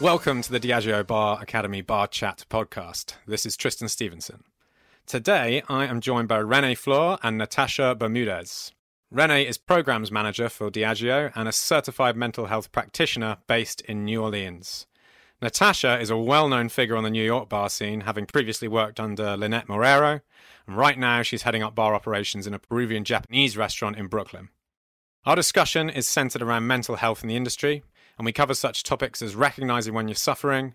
Welcome to the Diageo Bar Academy Bar Chat podcast. This is Tristan Stephenson. Today, I am joined by Rene Fleur and Natasha Bermudez. Rene is Programs Manager for Diageo and a certified mental health practitioner based in New Orleans. Natasha is a well known figure on the New York bar scene, having previously worked under Lynnette Marrero, and right now she's heading up bar operations in a Peruvian Japanese restaurant in Brooklyn. Our discussion is centered around mental health in the industry, and we cover such topics as recognizing when you're suffering,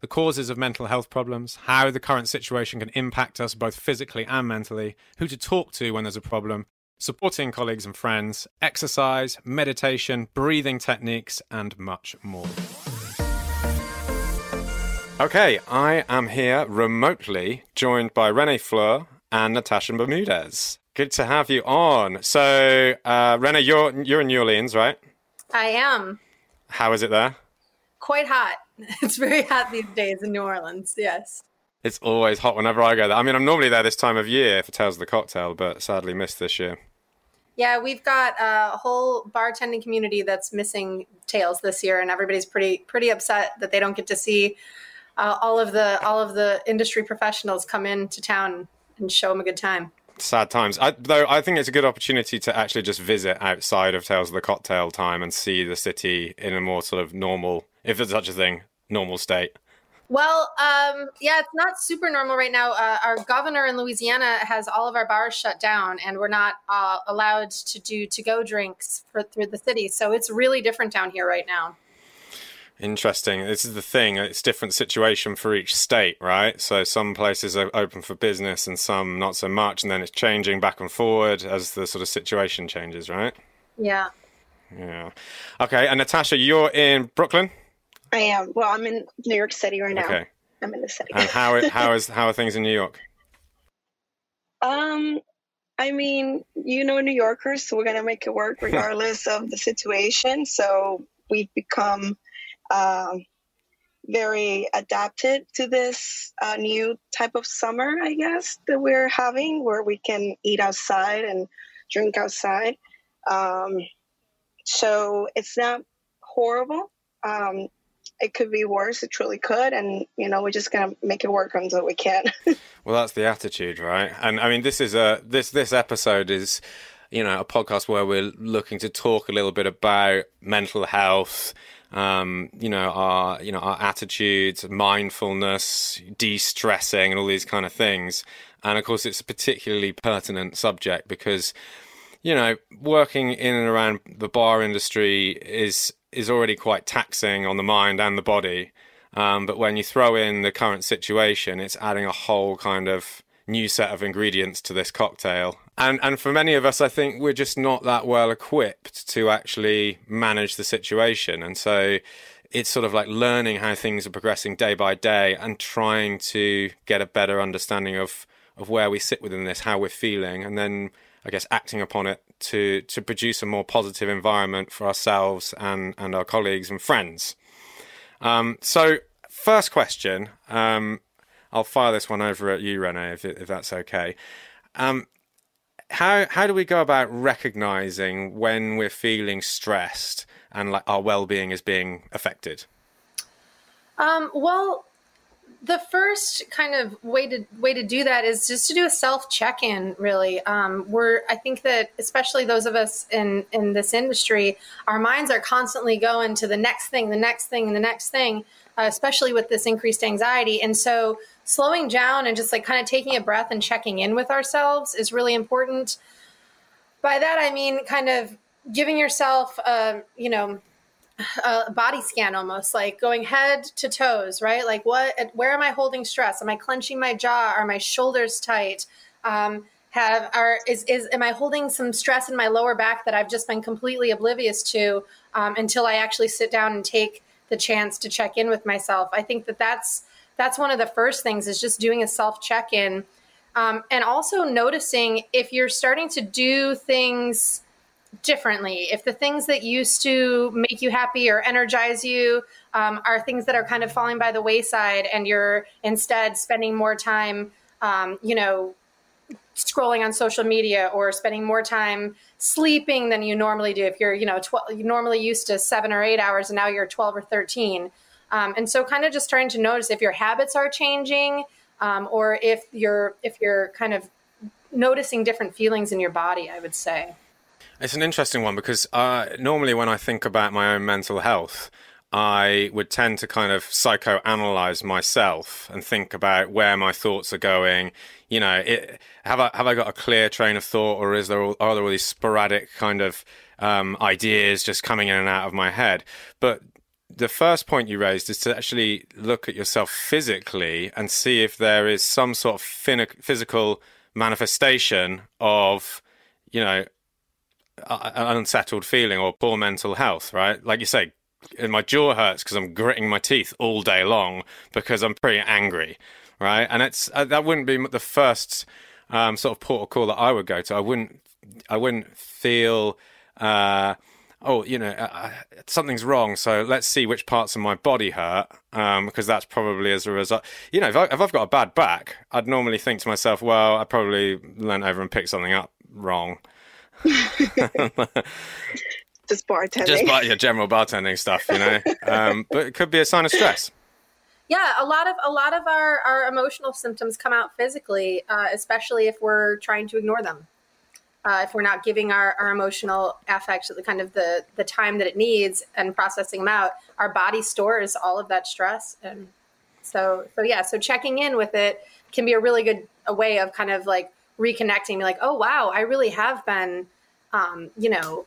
the causes of mental health problems, how the current situation can impact us both physically and mentally, who to talk to when there's a problem, supporting colleagues and friends, exercise, meditation, breathing techniques, and much more. Okay, I am here remotely, joined by Rene Fleur and Natasha Bermudez. Good to have you on. So, uh, Rene, you're you're in New Orleans, right? I am. How is it there? Quite hot. It's very hot these days in New Orleans. Yes. It's always hot whenever I go there. I mean, I'm normally there this time of year for Tales of the Cocktail, but sadly missed this year. Yeah, we've got a whole bartending community that's missing Tales this year, and everybody's pretty pretty upset that they don't get to see uh, all of the all of the industry professionals come into town and show them a good time sad times. I, though I think it's a good opportunity to actually just visit outside of Tales of the Cocktail time and see the city in a more sort of normal, if there's such a thing, normal state. Well, um, yeah, it's not super normal right now. Uh, our governor in Louisiana has all of our bars shut down, and we're not uh, allowed to do to-go drinks for, through the city. So it's really different down here right now. Interesting. This is the thing. It's different situation for each state, right? So some places are open for business and some not so much, and then it's changing back and forward as the sort of situation changes, right? Yeah. Yeah. Okay. And Natasha, you're in Brooklyn. I am. Well, I'm in New York City right now. Okay. I'm in the city. and how how is how are things in New York? Um, I mean, you know, New Yorkers, so we're gonna make it work regardless of the situation. So we've become um, very adapted to this uh, new type of summer, I guess, that we're having, where we can eat outside and drink outside. Um, so it's not horrible. Um, it could be worse. It truly could, and you know, we're just gonna make it work until we can. well, that's the attitude, right? And I mean, this is a this this episode is you know a podcast where we're looking to talk a little bit about mental health um, you know, our you know our attitudes, mindfulness, de-stressing, and all these kind of things. And of course, it's a particularly pertinent subject because you know working in and around the bar industry is is already quite taxing on the mind and the body. Um, but when you throw in the current situation, it's adding a whole kind of new set of ingredients to this cocktail. And and for many of us, I think we're just not that well equipped to actually manage the situation. And so it's sort of like learning how things are progressing day by day and trying to get a better understanding of of where we sit within this, how we're feeling, and then I guess acting upon it to to produce a more positive environment for ourselves and and our colleagues and friends. Um, so first question, um, I'll fire this one over at you, Rene, if, if that's okay. Um, how how do we go about recognizing when we're feeling stressed and like our well-being is being affected? Um, well, the first kind of way to way to do that is just to do a self check in. Really, um, we're I think that especially those of us in in this industry, our minds are constantly going to the next thing, the next thing, and the next thing, uh, especially with this increased anxiety, and so slowing down and just like kind of taking a breath and checking in with ourselves is really important. By that, I mean kind of giving yourself, a, you know, a body scan almost like going head to toes, right? Like what, where am I holding stress? Am I clenching my jaw? Are my shoulders tight? Um, have are is is am I holding some stress in my lower back that I've just been completely oblivious to um, until I actually sit down and take the chance to check in with myself? I think that that's that's one of the first things is just doing a self check in um, and also noticing if you're starting to do things differently if the things that used to make you happy or energize you um, are things that are kind of falling by the wayside and you're instead spending more time um, you know scrolling on social media or spending more time sleeping than you normally do. If you're you know you normally used to seven or eight hours and now you're 12 or 13 Um, and so, kind of just trying to notice if your habits are changing, um, or if you're if you're kind of noticing different feelings in your body. I would say. It's an interesting one because uh, normally when I think about my own mental health, I would tend to kind of psychoanalyze myself and think about where my thoughts are going. You know, it, have I have I got a clear train of thought, or is there all, are there all these sporadic kind of um, ideas just coming in and out of my head? But the first point you raised is to actually look at yourself physically and see if there is some sort of physical manifestation of, you know, an unsettled feeling or poor mental health, right? Like you say, my jaw hurts because I'm gritting my teeth all day long because I'm pretty angry, right? And it's uh, that wouldn't be the first um, sort of port call that I would go to. I wouldn't, I wouldn't feel. Uh, oh, you know, uh, uh, something's wrong. So let's see which parts of my body hurt, um, because that's probably as a result. You know, if, I, if I've got a bad back, I'd normally think to myself, well, I probably leant over and picked something up wrong. Just bartending. Just bar- yeah, general bartending stuff, you know. um, but it could be a sign of stress. Yeah, a lot of a lot of our, our emotional symptoms come out physically, uh, especially if we're trying to ignore them uh, if we're not giving our, our emotional affect the kind of the the time that it needs and processing them out our body stores all of that stress. And so so yeah so checking in with it can be a really good a way of kind of like reconnecting like oh wow i really have been um, you know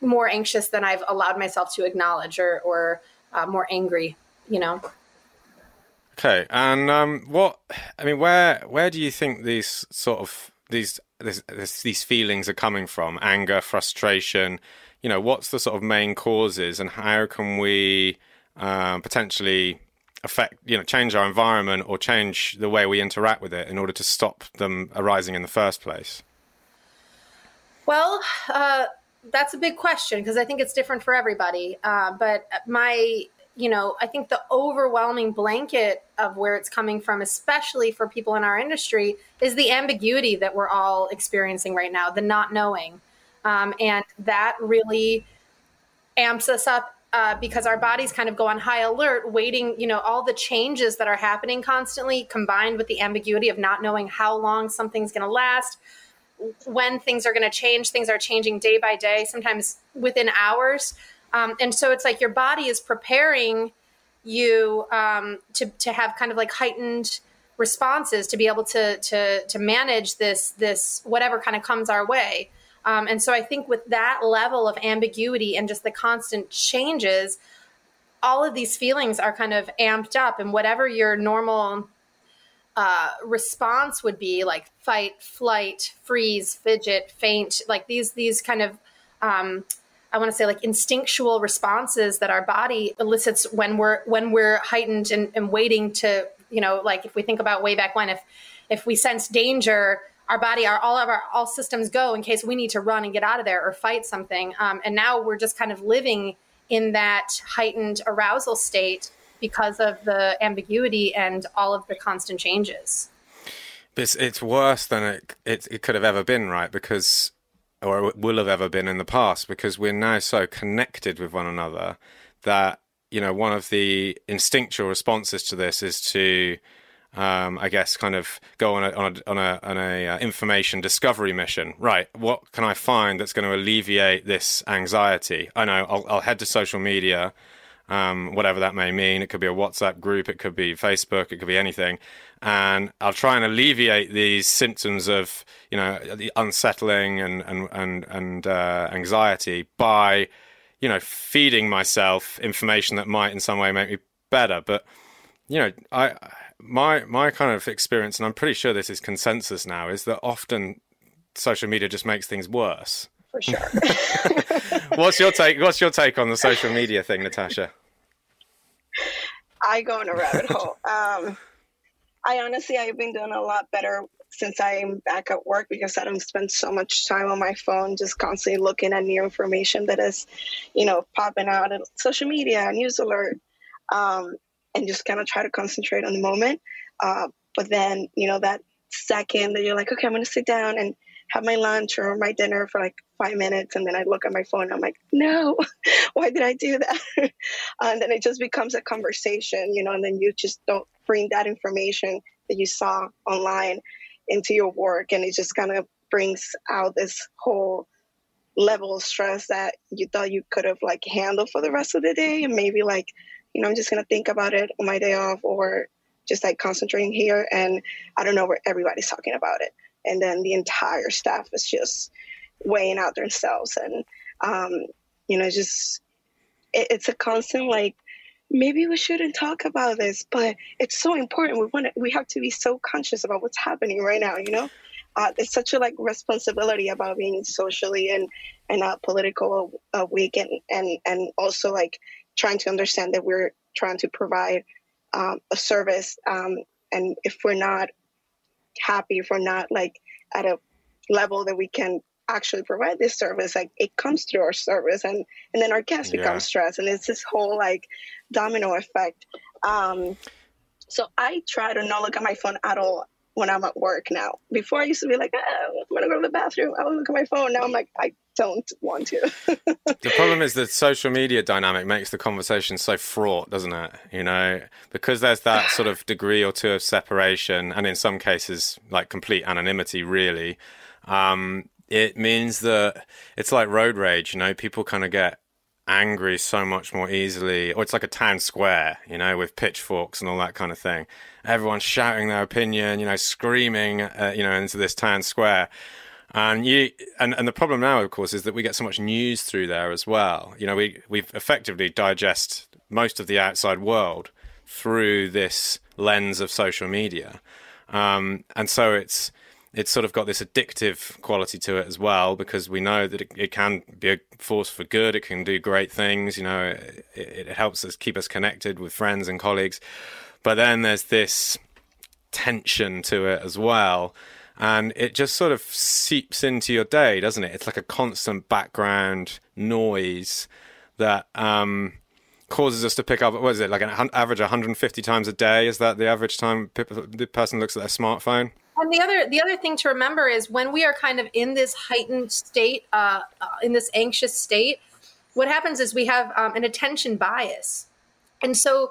more anxious than i've allowed myself to acknowledge or or uh, more angry you know? Okay and um, what i mean where where do you think these sort of these this, this, these feelings are coming from? Anger frustration you know what's the sort of main causes and how can we um, potentially affect you know change our environment or change the way we interact with it in order to stop them arising in the first place? Well uh, that's a big question because i think it's different for everybody. Uh, but my you know, I think the overwhelming blanket of where it's coming from, especially for people in our industry, is the ambiguity that we're all experiencing right now, the not knowing. Um, and that really amps us up uh, because our bodies kind of go on high alert, waiting, you know, all the changes that are happening constantly combined with the ambiguity of not knowing how long something's going to last, when things are going to change. Things are changing day by day, sometimes within hours. Um, and so it's like your body is preparing you um, to, to have kind of like heightened responses to be able to, to, to manage this, this, whatever kind of comes our way. Um, and so I think with that level of ambiguity and just the constant changes, all of these feelings are kind of amped up and whatever your normal uh, response would be like fight, flight, freeze, fidget, faint, like these, these kind of, um, I want to say like instinctual responses that our body elicits when we're when we're heightened and, and waiting to you know like if we think about way back when if if we sense danger our body our all of our all systems go in case we need to run and get out of there or fight something. Um, and now we're just kind of living in that heightened arousal state because of the ambiguity and all of the constant changes. It's, it's worse than it, it, it could have ever been right? Because or will have ever been in the past because we're now so connected with one another that you know one of the instinctual responses to this is to um, I guess kind of go on a on a, on a, on a uh, information discovery mission. Right, what can I find that's going to alleviate this anxiety? I know I'll, I'll head to social media um, whatever that may mean. It could be a WhatsApp group, it could be Facebook, it could be anything. And I'll try and alleviate these symptoms of, you know, the unsettling and and and, and uh, anxiety by, you know, feeding myself information that might in some way make me better. But, you know, I my my kind of experience, and I'm pretty sure this is consensus now, is that often social media just makes things worse for sure. what's your take? What's your take on the social media thing, Natasha? I go in a rabbit hole. Um, I honestly, I've been doing a lot better since I'm back at work because I don't spend so much time on my phone, just constantly looking at new information that is, you know, popping out on social media, news alert, um, and just kind of try to concentrate on the moment. Uh, but then, you know, that second that you're like, okay, I'm going to sit down and have my lunch or my dinner for like five minutes and then I look at my phone. I'm like, no, why did I do that? and then it just becomes a conversation, you know, and then you just don't bring that information that you saw online into your work. And it just kind of brings out this whole level of stress that you thought you could have like handled for the rest of the day. And maybe like, you know, I'm just going to think about it on my day off or just like concentrating here. And I don't know where everybody's talking about it. And then the entire staff is just weighing out themselves. And, um, you know, just, it, it's a constant like, maybe we shouldn't talk about this, but it's so important. We want to, we have to be so conscious about what's happening right now, you know? Uh, it's such a like responsibility about being socially and and uh, political awake and and and also like trying to understand that we're trying to provide um, a service um, and if we're not happy if we're not like at a level that we can actually provide this service. Like it comes through our service and and then our guests yeah. become stressed. And it's this whole like domino effect. Um so i try to not look at my phone at all when i'm at work now. Before i used to be like oh, i'm gonna go to the bathroom. I will look at my phone. Now i'm like i don't want to the problem is that social media dynamic makes the conversation so fraught doesn't it you know because there's that sort of degree or two of separation and in some cases like complete anonymity really um, it means that it's like road rage, you know, people kind of get angry so much more easily, or it's like a town square, you know, with pitchforks and all that kind of thing. Everyone's shouting their opinion, you know, screaming, uh, you know, into this town square. And you and, and the problem now, of course, is that we get so much news through there as well. You know, we we've effectively digest most of the outside world through this lens of social media, um, and so it's it's sort of got this addictive quality to it as well because we know that it, it can be a force for good. It can do great things. You know, it, it, helps us keep us connected with friends and colleagues. But then there's this tension to it as well. And it just sort of seeps into your day, doesn't it? It's like a constant background noise that um, causes us to pick up. What is it like an average 150 times a day? Is that the average time the person looks at their smartphone? And the other the other thing to remember is when we are kind of in this heightened state, uh, uh, in this anxious state, what happens is we have um, an attention bias, and so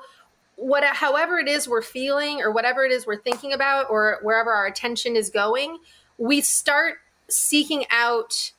what however it is we're feeling or whatever it is we're thinking about or wherever our attention is going, we start seeking out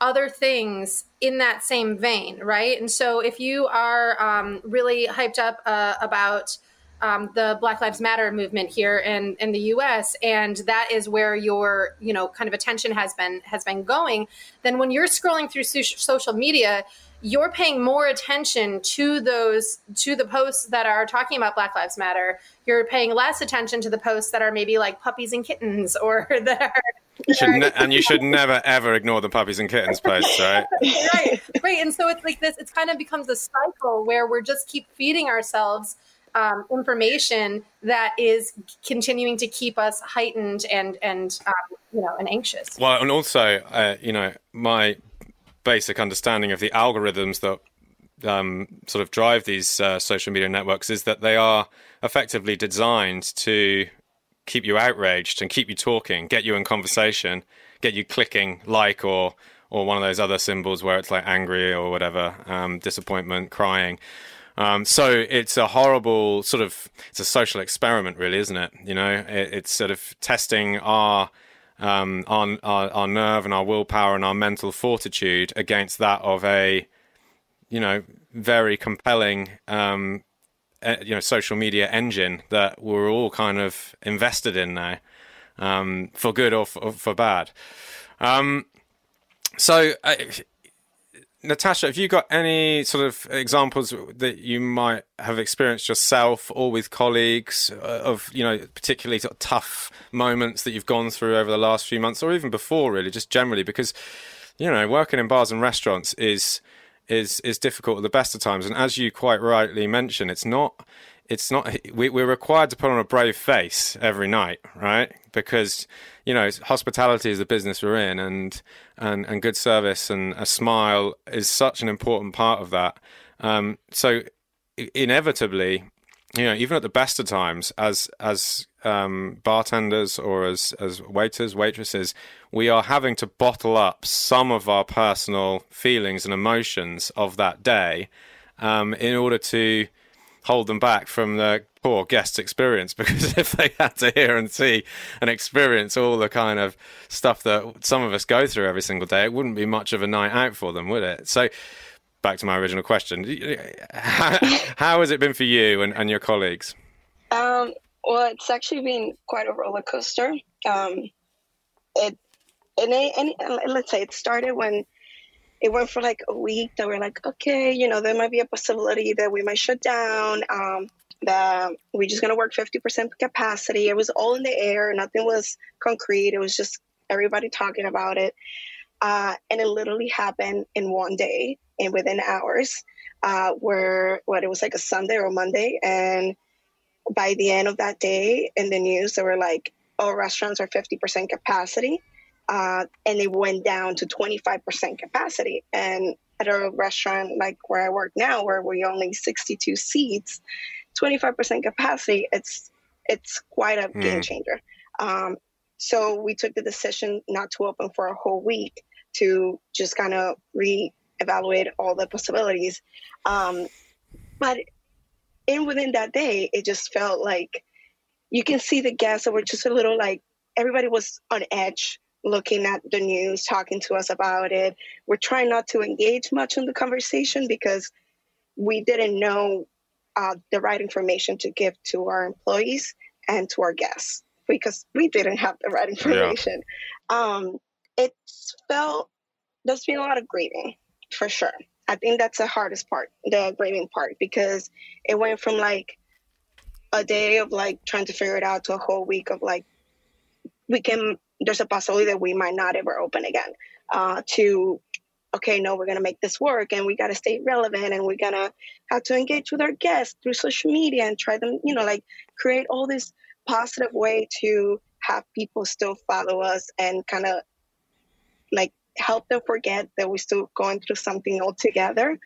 other things in that same vein, right? And so if you are um, really hyped up uh, about um, the Black Lives Matter movement here in, in the U.S. and that is where your you know kind of attention has been has been going. Then when you're scrolling through social media, you're paying more attention to those to the posts that are talking about Black Lives Matter. You're paying less attention to the posts that are maybe like puppies and kittens or that are Ne- and you should never ever ignore the puppies and kittens posts, right? right, right. And so it's like this. It's kind of becomes a cycle where we're just keep feeding ourselves um, information that is continuing to keep us heightened and and um, you know and anxious. Well, and also, uh, you know, my basic understanding of the algorithms that um, sort of drive these uh, social media networks is that they are effectively designed to keep you outraged and keep you talking, get you in conversation, get you clicking like or or one of those other symbols where it's like angry or whatever, um, disappointment, crying. Um, so it's a horrible sort of it's a social experiment, really, isn't it? You know, it, it's sort of testing our, um, our, our our nerve and our willpower and our mental fortitude against that of a, you know, very compelling, um, you know, social media engine that we're all kind of invested in now, um, for good or for, for bad. Um, so. Uh, Natasha, have you got any sort of examples that you might have experienced yourself or with colleagues uh, of, you know, particularly sort of tough moments that you've gone through over the last few months or even before, really, just generally? Because, you know, working in bars and restaurants is is is difficult at the best of times, and as you quite rightly mentioned, it's not it's not we, we're required to put on a brave face every night right? Because you know hospitality is the business we're in and and and good service and a smile is such an important part of that. Um, so inevitably you know, even at the best of times, as as um, bartenders or as as waiters, waitresses, we are having to bottle up some of our personal feelings and emotions of that day um, in order to hold them back from the poor guest experience because if they had to hear and see and experience all the kind of stuff that some of us go through every single day, it wouldn't be much of a night out for them, would it? So, back to my original question how, how has it been for you and, and your colleagues? Um, well, it's actually been quite a roller coaster. Um, it and, and, and let's say it started when it went for like a week that we're like, okay, you know, there might be a possibility that we might shut down. Um, that we're just gonna work 50% capacity. It was all in the air. Nothing was concrete. It was just everybody talking about it. Uh, and it literally happened in one day and within hours. Uh, where what it was like a Sunday or Monday, and by the end of that day in the news, they were like, "Oh, restaurants are 50% capacity." Uh, and it went down to 25% capacity. And at a restaurant like where I work now, where we only 62 seats, 25% capacity, it's it's quite a mm. game changer. Um, so we took the decision not to open for a whole week to just kind of re-evaluate all the possibilities. Um, but in within that day, it just felt like you can see the guests that were just a little like everybody was on edge looking at the news, talking to us about it. We're trying not to engage much in the conversation because we didn't know uh, the right information to give to our employees and to our guests because we didn't have the right information. Yeah. Um, it felt there's been a lot of grieving for sure. I think that's the hardest part, the grieving part, because it went from like a day of like trying to figure it out to a whole week of like we can there's a possibility that we might not ever open again. Uh, to okay, no, we're gonna make this work, and we gotta stay relevant, and we're gonna have to engage with our guests through social media and try them, you know, like create all this positive way to have people still follow us and kind of like help them forget that we're still going through something altogether.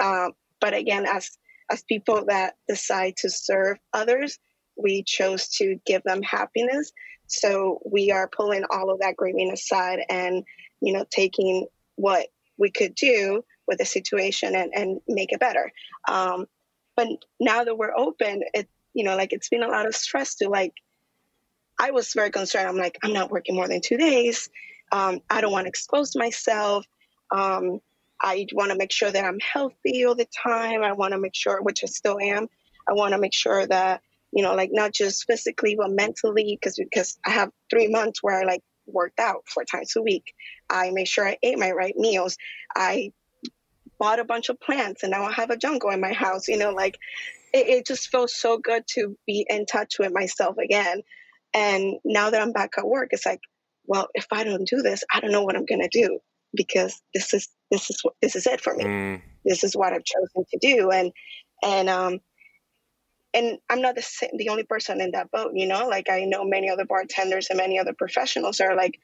Uh, but again, as as people that decide to serve others, we chose to give them happiness so we are pulling all of that grieving aside and, you know, taking what we could do with the situation and, and make it better. Um, but now that we're open, it, you know, like it's been a lot of stress to like, I was very concerned. I'm like, I'm not working more than two days. Um, I don't want to expose myself. Um, I want to make sure that I'm healthy all the time. I want to make sure, which I still am. I want to make sure that you know, like not just physically but mentally, because because I have three months where I like worked out four times a week. I made sure I ate my right meals. I bought a bunch of plants, and now I have a jungle in my house. You know, like it, it just feels so good to be in touch with myself again. And now that I'm back at work, it's like, well, if I don't do this, I don't know what I'm gonna do because this is this is what this is it for me. Mm. This is what I've chosen to do, and and um, and I'm not the same, the only person in that boat, you know. Like I know many other bartenders and many other professionals are like,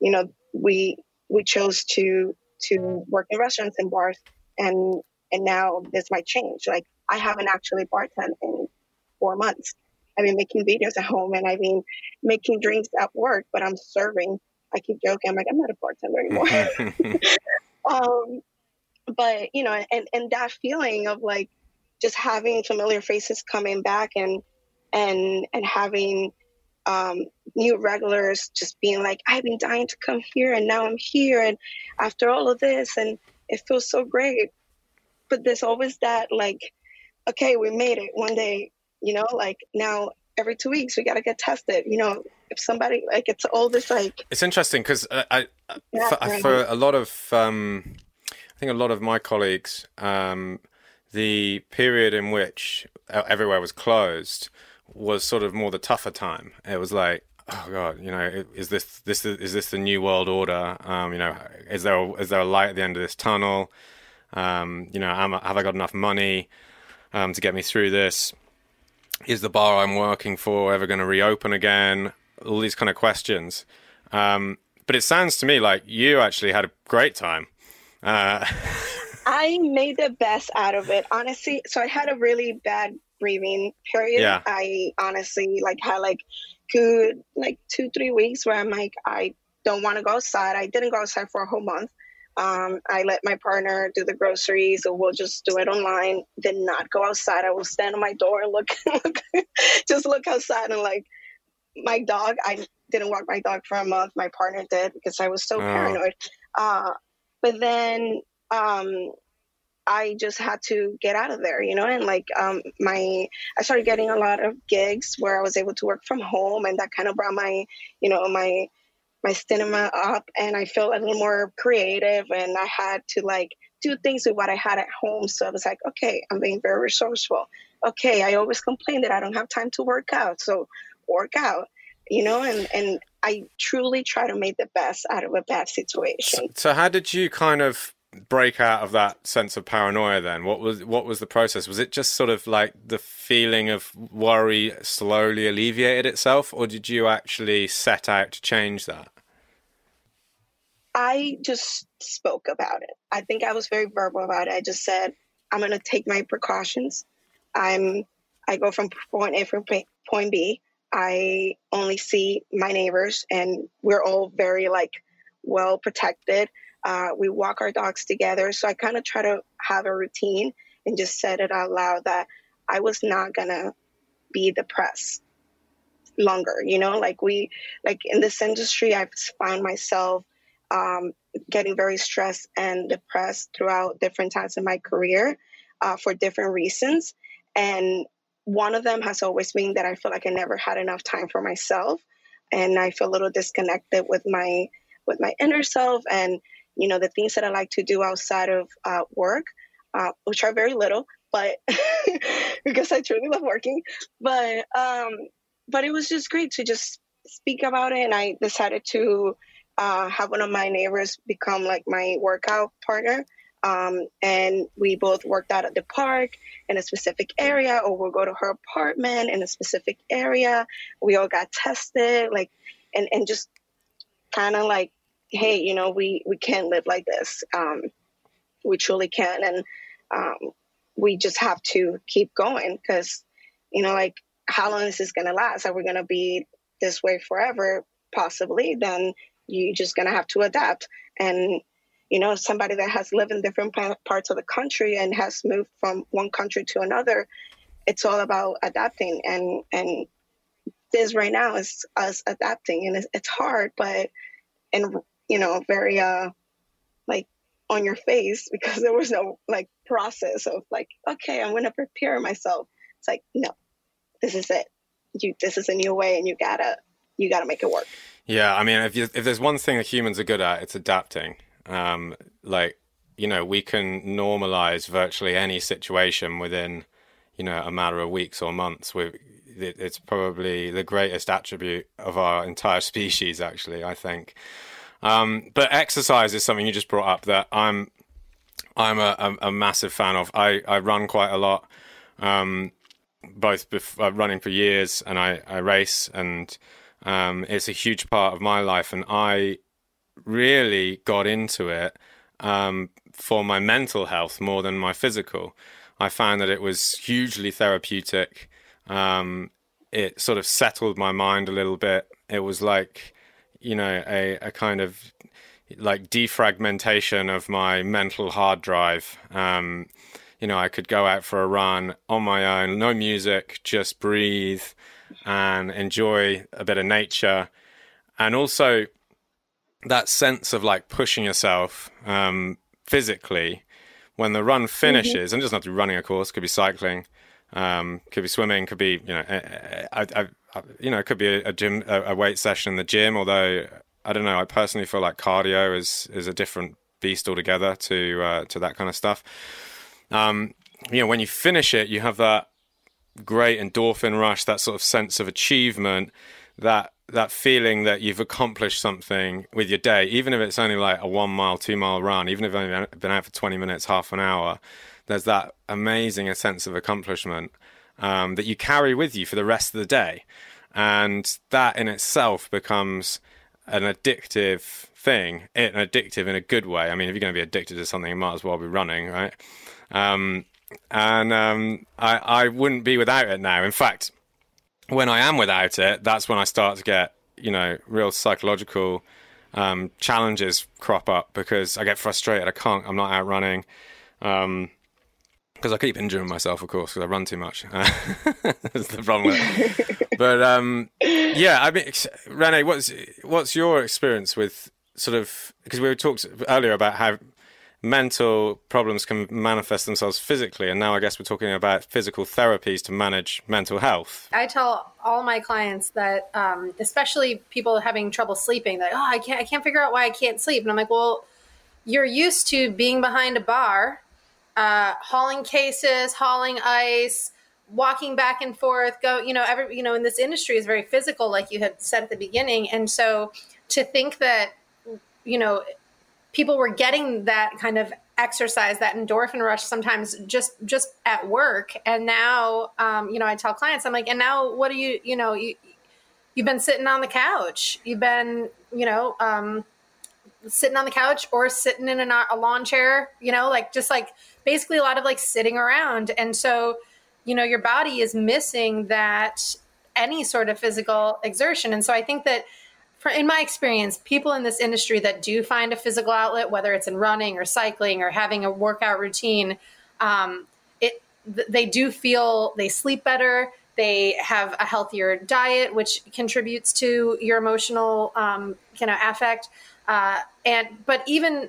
you know, we we chose to to work in restaurants and bars, and and now this might change. Like I haven't actually bartended in four months. I've been making videos at home and I've been making drinks at work, but I'm serving. I keep joking. I'm like, I'm not a bartender anymore. um, but you know, and and that feeling of like just having familiar faces coming back and and and having um, new regulars just being like, I've been dying to come here and now I'm here and after all of this and it feels so great. But there's always that like, okay, we made it one day, you know, like now every two weeks we got to get tested, you know, if somebody like it's all this like. It's interesting because I, I yeah, for, for, a lot of, um, I think a lot of my colleagues, um, the period in which everywhere was closed was sort of more the tougher time. It was like, oh god, you know, is this this is this the new world order? Um, you know, is there a, is there a light at the end of this tunnel? Um, you know, am, have I got enough money um, to get me through this? Is the bar I'm working for ever going to reopen again? All these kind of questions. Um, but it sounds to me like you actually had a great time. Uh, I made the best out of it, honestly. So I had a really bad breathing period. Yeah. I honestly like had like good like two three weeks where I'm like I don't want to go outside. I didn't go outside for a whole month. Um, I let my partner do the groceries, or we'll just do it online. Did not go outside. I will stand on my door and look, just look outside and like my dog. I didn't walk my dog for a month. My partner did because I was so Oh. paranoid. Uh, but then um, I just had to get out of there, you know, and like um, my, I started getting a lot of gigs where I was able to work from home, and that kind of brought my, you know, my my cinema up, and I felt a little more creative, and I had to like do things with what I had at home. So I was like, okay, I'm being very resourceful. Okay, I always complain that I don't have time to work out, so work out, you know, and and I truly try to make the best out of a bad situation. So how did you kind of break out of that sense of paranoia then? What was what was the process? Was it just sort of like the feeling of worry slowly alleviated itself or did you actually set out to change that? I just spoke about it. I think I was very verbal about it. I just said, I'm going to take my precautions. I'm I go from point A from point B. I only see my neighbors and we're all very like well protected. Uh, we walk our dogs together. So I kind of try to have a routine and just said it out loud that I was not going to be depressed longer, you know, like we, like in this industry, I've found myself um, getting very stressed and depressed throughout different times in my career uh, for different reasons. And one of them has always been that I feel like I never had enough time for myself, and I feel a little disconnected with my with my inner self and you know the things that I like to do outside of uh, work, uh, which are very little, but because I truly love working. But um, but it was just great to just speak about it, and I decided to uh, have one of my neighbors become like my workout partner. Um, and we both worked out at the park in a specific area, or we'll go to her apartment in a specific area. We all got tested, like, and, and just kind of like, hey, you know, we, we can't live like this. Um, we truly can. And um, we just have to keep going because, you know, like, how long is this going to last? Are we going to be this way forever? Possibly. Then you're just going to have to adapt. And, you know, somebody that has lived in different parts of the country and has moved from one country to another, it's all about adapting. And, and this right now is us adapting. And it's, it's hard, but, and, you know, very, uh, like on your face because there was no like process of like, okay, I'm to prepare myself. It's like, no, this is it. You, this is a new way and you gotta, you gotta make it work. Yeah, I mean, if you, if there's one thing that humans are good at, it's adapting. Um, like, you know, we can normalize virtually any situation within, you know, a matter of weeks or months. We, it's probably the greatest attribute of our entire species, actually. I think. Um, but exercise is something you just brought up that I'm, I'm a, a, a massive fan of. I, I run quite a lot. Um, both bef- uh, running for years and I, I race and um, it's a huge part of my life and I really got into it um, for my mental health more than my physical. I found that it was hugely therapeutic. Um, it sort of settled my mind a little bit. It was like, you know, a, a kind of like defragmentation of my mental hard drive. Um, you know, I could go out for a run on my own, no music, just breathe and enjoy a bit of nature. And also that sense of like pushing yourself um, physically when the run finishes, and it doesn't have to be running, of course, could be cycling, um, could be swimming, could be, you know, I, I, you know, it could be a, a gym, a, a weight session in the gym, although I don't know, I personally feel like cardio is, is a different beast altogether to, uh, to that kind of stuff. Um, you know, when you finish it, you have that great endorphin rush, that sort of sense of achievement, that that feeling that you've accomplished something with your day, even if it's only like a one mile, two mile run, even if I've been out for 20 minutes, half an hour, there's that amazing sense of accomplishment um, that you carry with you for the rest of the day. And that in itself becomes an addictive thing, an addictive in a good way. I mean, if you're going to be addicted to something, you might as well be running, right? Um, and um, I, I wouldn't be without it now. In fact, when I am without it, that's when I start to get you know real psychological um, challenges crop up because I get frustrated. I can't. I'm not out running. Um, because I keep injuring myself, of course, because I run too much. That's the problem. but um, yeah, I mean, Renee, what's what's your experience with sort of because we talked earlier about how mental problems can manifest themselves physically and now i guess we're talking about physical therapies to manage mental health i tell all my clients that um, especially people having trouble sleeping that oh i can't i can't figure out why i can't sleep and i'm like well you're used to being behind a bar uh, hauling cases hauling ice walking back and forth go you know every you know in this industry is very physical like you had said at the beginning. And so to think that you know people were getting that kind of exercise that endorphin rush sometimes just just at work. And now um, you know i tell clients i'm like and now what do you you know you you've been sitting on the couch. You've been you know um, sitting on the couch or sitting in a, a lawn chair you know like just like basically a lot of like sitting around and so you know your body is missing that any sort of physical exertion and so i think that for, in my experience, people in this industry that do find a physical outlet, whether it's in running or cycling or having a workout routine, um, it they do feel they sleep better. They have a healthier diet, which contributes to your emotional, um, you know, affect. Uh, and but even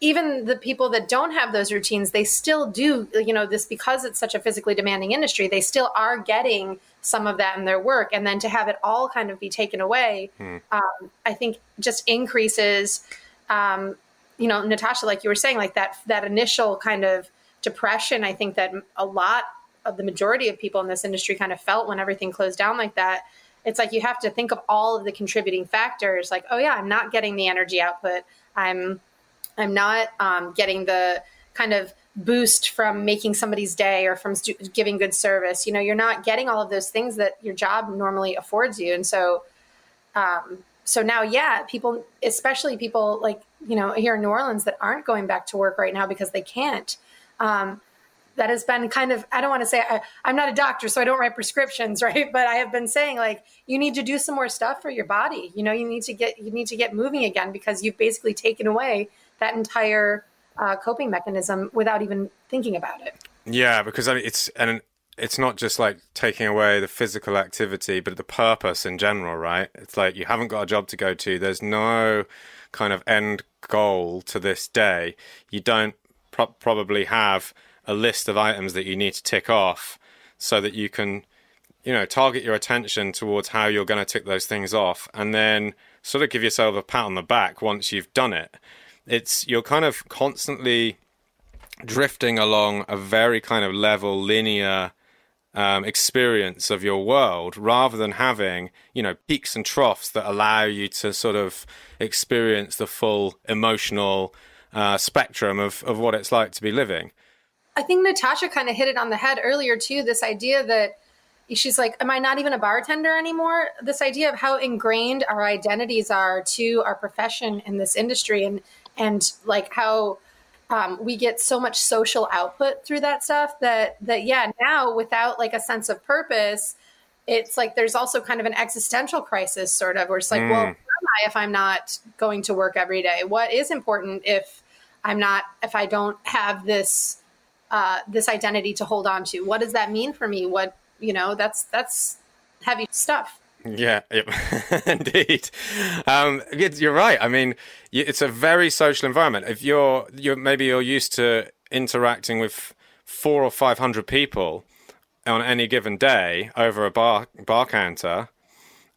even the people that don't have those routines, they still do, you know, this because it's such a physically demanding industry, they still are getting some of that in their work. And then to have it all kind of be taken away, hmm. um, I think just increases, um, you know, Natasha, like you were saying, like that, that initial kind of depression, I think that a lot of the majority of people in this industry kind of felt when everything closed down like that. It's like you have to think of all of the contributing factors, like, oh yeah, I'm not getting the energy output. I'm I'm not um, getting the kind of boost from making somebody's day or from stu- giving good service. You know, you're not getting all of those things that your job normally affords you. And so, um, so now, yeah, people, especially people like, you know, here in New Orleans that aren't going back to work right now because they can't. Um, that has been kind of, I don't want to say I, I'm not a doctor, so I don't write prescriptions, right? But I have been saying like, you need to do some more stuff for your body. You know, you need to get, you need to get moving again because you've basically taken away that entire uh, coping mechanism without even thinking about it. Yeah, because I mean, it's and it's not just like taking away the physical activity, but the purpose in general, right? It's like you haven't got a job to go to. There's no kind of end goal to this day. You don't pro- probably have a list of items that you need to tick off so that you can, you know, target your attention towards how you're going to tick those things off and then sort of give yourself a pat on the back once you've done it it's you're kind of constantly drifting along a very kind of level, linear um, experience of your world, rather than having you know peaks and troughs that allow you to sort of experience the full emotional uh, spectrum of of what it's like to be living. I think Natasha kind of hit it on the head earlier too. This idea that she's like, Am I not even a bartender anymore? This idea of how ingrained our identities are to our profession in this industry. And and like how um, we get so much social output through that stuff that that yeah now without like a sense of purpose it's like there's also kind of an existential crisis sort of where it's like mm. well who am i if i'm not going to work every day? What is important if i'm not if i don't have this uh, this identity to hold on to? What does that mean for me? What you know that's that's heavy stuff yeah, yep. indeed. Um, you're right. I mean, it's a very social environment. If you're, you're maybe you're used to interacting with four or five hundred people on any given day over a bar bar counter,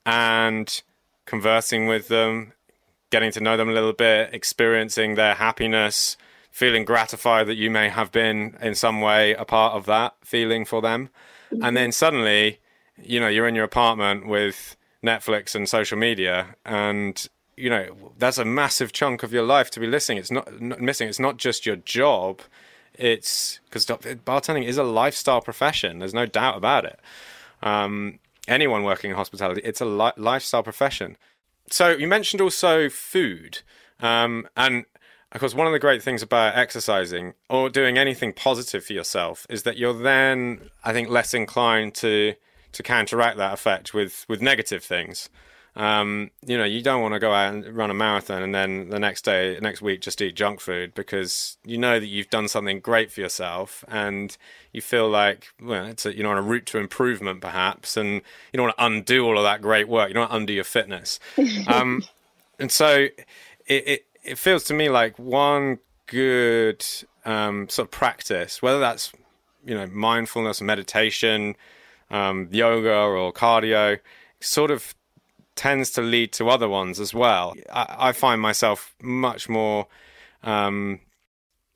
and conversing with them, getting to know them a little bit, experiencing their happiness, feeling gratified that you may have been in some way a part of that feeling for them, and then suddenly you know you're in your apartment with Netflix and social media, and you know that's a massive chunk of your life to be listening. It's not, not missing. It's not just your job. It's because bartending is a lifestyle profession. There's no doubt about it. Um, anyone working in hospitality, it's a li- lifestyle profession. So you mentioned also food, um, and of course, one of the great things about exercising or doing anything positive for yourself is that you're then, I think, less inclined to to counteract that effect with with negative things. Um, you know, you don't want to go out and run a marathon and then the next day, next week, just eat junk food because you know that you've done something great for yourself and you feel like, well, it's a, you know, on a route to improvement perhaps, and you don't want to undo all of that great work. You don't want to undo your fitness. Um, and so it, it, it feels to me like one good um, sort of practice, whether that's, you know, mindfulness, meditation, um, yoga or cardio, sort of tends to lead to other ones as well. I, I find myself much more, um,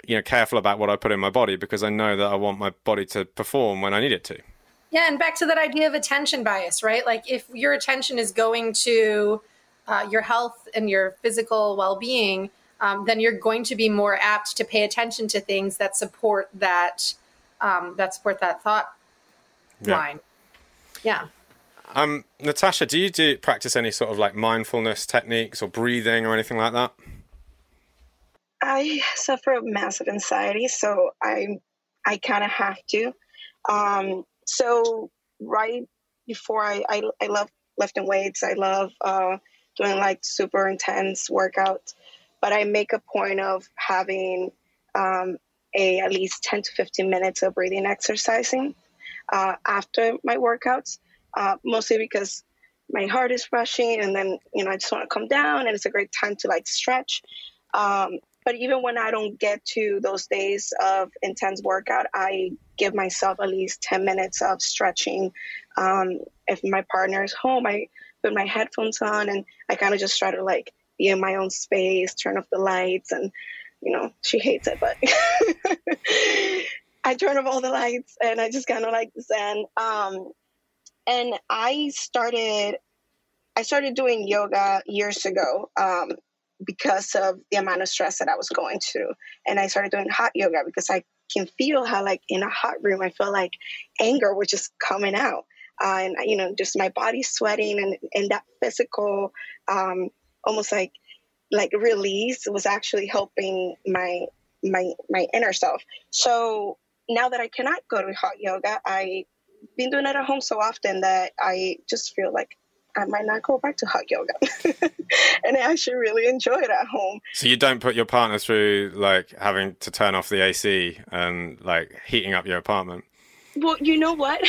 you know, careful about what I put in my body because I know that I want my body to perform when I need it to. Yeah, and back to that idea of attention bias, right? Like if your attention is going to uh, your health and your physical well-being, um, then you're going to be more apt to pay attention to things that support that um, that support that thought yeah. line. Yeah. Um, Natasha, do you do practice any sort of like mindfulness techniques or breathing or anything like that? I suffer massive anxiety, so I I kind of have to. Um, so right before I, I, I love lifting weights, I love uh, doing like super intense workouts, but I make a point of having um, a at least ten to fifteen minutes of breathing exercising uh, after my workouts uh, mostly because my heart is rushing and then you know i just want to come down and it's a great time to like stretch. Um, but even when i don't get to those days of intense workout i give myself at least 10 minutes of stretching. Um, if my partner is home i put my headphones on and i kind of just try to like be in my own space turn off the lights and you know she hates it but i turn off all the lights and i just kind of like zen um, and I started I started doing yoga years ago um, because of the amount of stress that I was going through, and I started doing hot yoga because I can feel how like in a hot room I feel like anger was just coming out, uh, and you know just my body sweating and and that physical um, almost like like release was actually helping my my my inner self. So now that I cannot go to hot yoga, I've been doing it at home so often that I just feel like I might not go back to hot yoga. and I actually really enjoy it at home. So you don't put your partner through like having to turn off the AC and like heating up your apartment? Well, you know what?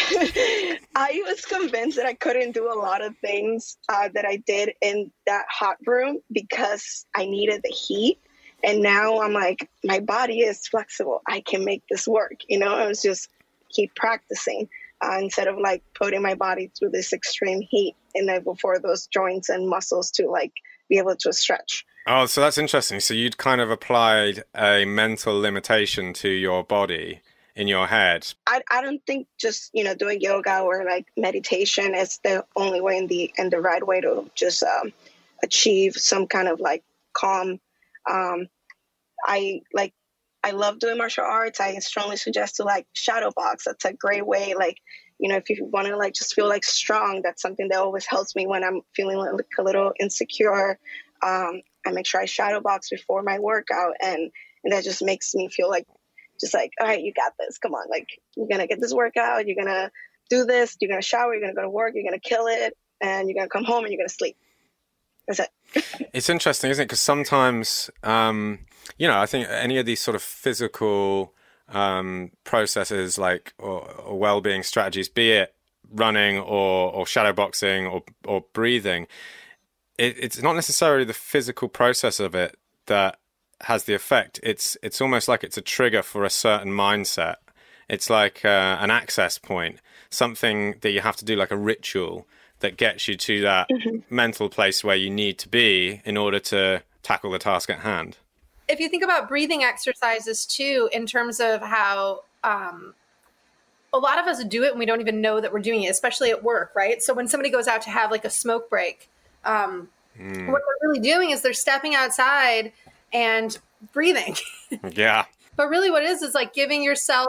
I was convinced that I couldn't do a lot of things uh, that I did in that hot room because I needed the heat. And now I'm like, my body is flexible. I can make this work. You know, I was just keep practicing uh, instead of like putting my body through this extreme heat and then before those joints and muscles to like be able to stretch. Oh, so that's interesting. So you'd kind of applied a mental limitation to your body in your head. I, I don't think just you know doing yoga or like meditation is the only way in the and the right way to just um, achieve some kind of like calm. Um, I like I love doing martial arts. I strongly suggest to like shadow box. That's a great way. Like, you know, if you want to like just feel like strong, that's something that always helps me when I'm feeling like a little insecure. Um, I make sure I shadow box before my workout, and and that just makes me feel like just like, all right, you got this. Come on, like you're gonna get this workout. You're gonna do this. You're gonna shower. You're gonna go to work. You're gonna kill it, and you're gonna come home and you're gonna sleep. It. it's interesting, isn't it? Because sometimes, um, you know, I think any of these sort of physical um, processes, like or, or well-being strategies, be it running or or shadow boxing or or breathing, it, it's not necessarily the physical process of it that has the effect. It's it's almost like it's a trigger for a certain mindset. It's like uh, an access point, something that you have to do, like a ritual that gets you to that mm-hmm. mental place where you need to be in order to tackle the task at hand. If you think about breathing exercises too, in terms of how um, a lot of us do it and we don't even know that we're doing it, especially at work, right? So when somebody goes out to have like a smoke break, um, mm. what they're really doing is they're stepping outside and breathing. yeah. But really, what it is is like giving yourself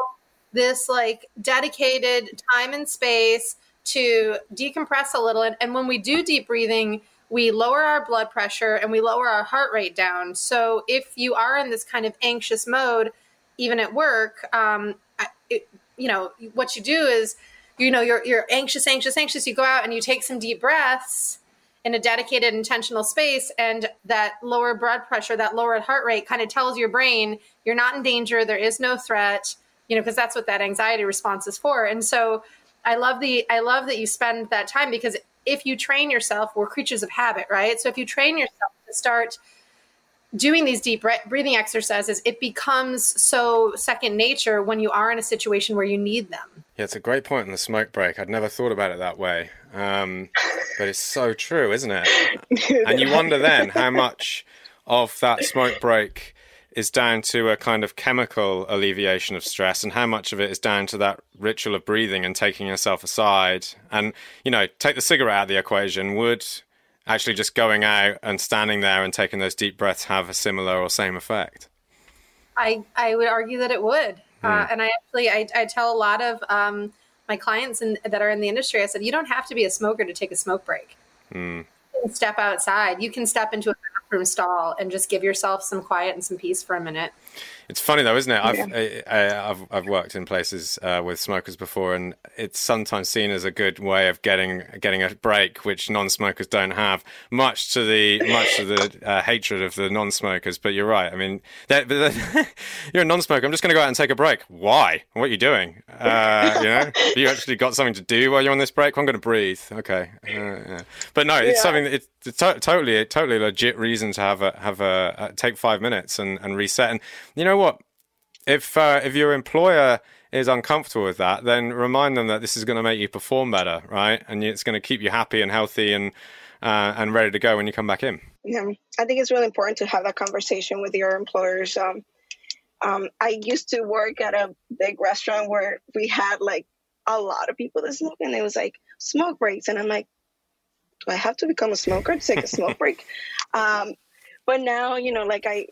this like dedicated time and space to decompress a little. And, and when we do deep breathing, we lower our blood pressure and we lower our heart rate down. So if you are in this kind of anxious mode, even at work, um, it, you know, what you do is, you know, you're, you're anxious, anxious, anxious. You go out and you take some deep breaths in a dedicated intentional space and that lower blood pressure that lowered heart rate kind of tells your brain you're not in danger there is no threat you know because that's what that anxiety response is for and so i love the i love that you spend that time because if you train yourself we're creatures of habit right so if you train yourself to start doing these deep breathing exercises, it becomes so second nature when you are in a situation where you need them. Yeah, it's a great point in the smoke break. I'd never thought about it that way. Um, but it's so true, isn't it? and you wonder then how much of that smoke break is down to a kind of chemical alleviation of stress and how much of it is down to that ritual of breathing and taking yourself aside and you know take the cigarette out of the equation would actually just going out and standing there and taking those deep breaths have a similar or same effect? I, I would argue that it would. Hmm. Uh, and I actually, I, I, tell a lot of um, my clients in, that are in the industry, I said, you don't have to be a smoker to take a smoke break. Hmm. You can step outside. You can step into a bathroom stall and just give yourself some quiet and some peace for a minute. It's funny though, isn't it? I've yeah. I, have I've worked in places uh, with smokers before, and it's sometimes seen as a good way of getting getting a break, which non-smokers don't have. Much to the much to the uh, hatred of the non-smokers. But you're right. I mean, you're a non-smoker. I'm just going to go out and take a break. Why? What are you doing? Uh, you know, you actually got something to do while you're on this break. I'm going to breathe. Okay, uh, yeah. but no, it's yeah. something. That it's, it's to- totally totally legit reason to have a have a, a take five minutes and, and reset. And you know know what? If uh, if your employer is uncomfortable with that, then remind them that this is going to make you perform better, right? And it's going to keep you happy and healthy and uh, and ready to go when you come back in. Yeah, I think it's really important to have that conversation with your employers. Um, um, I used to work at a big restaurant where we had like a lot of people that smoke, and it was like smoke breaks, and I'm like, do I have to become a smoker to take a smoke break? Um, but now, you know, like I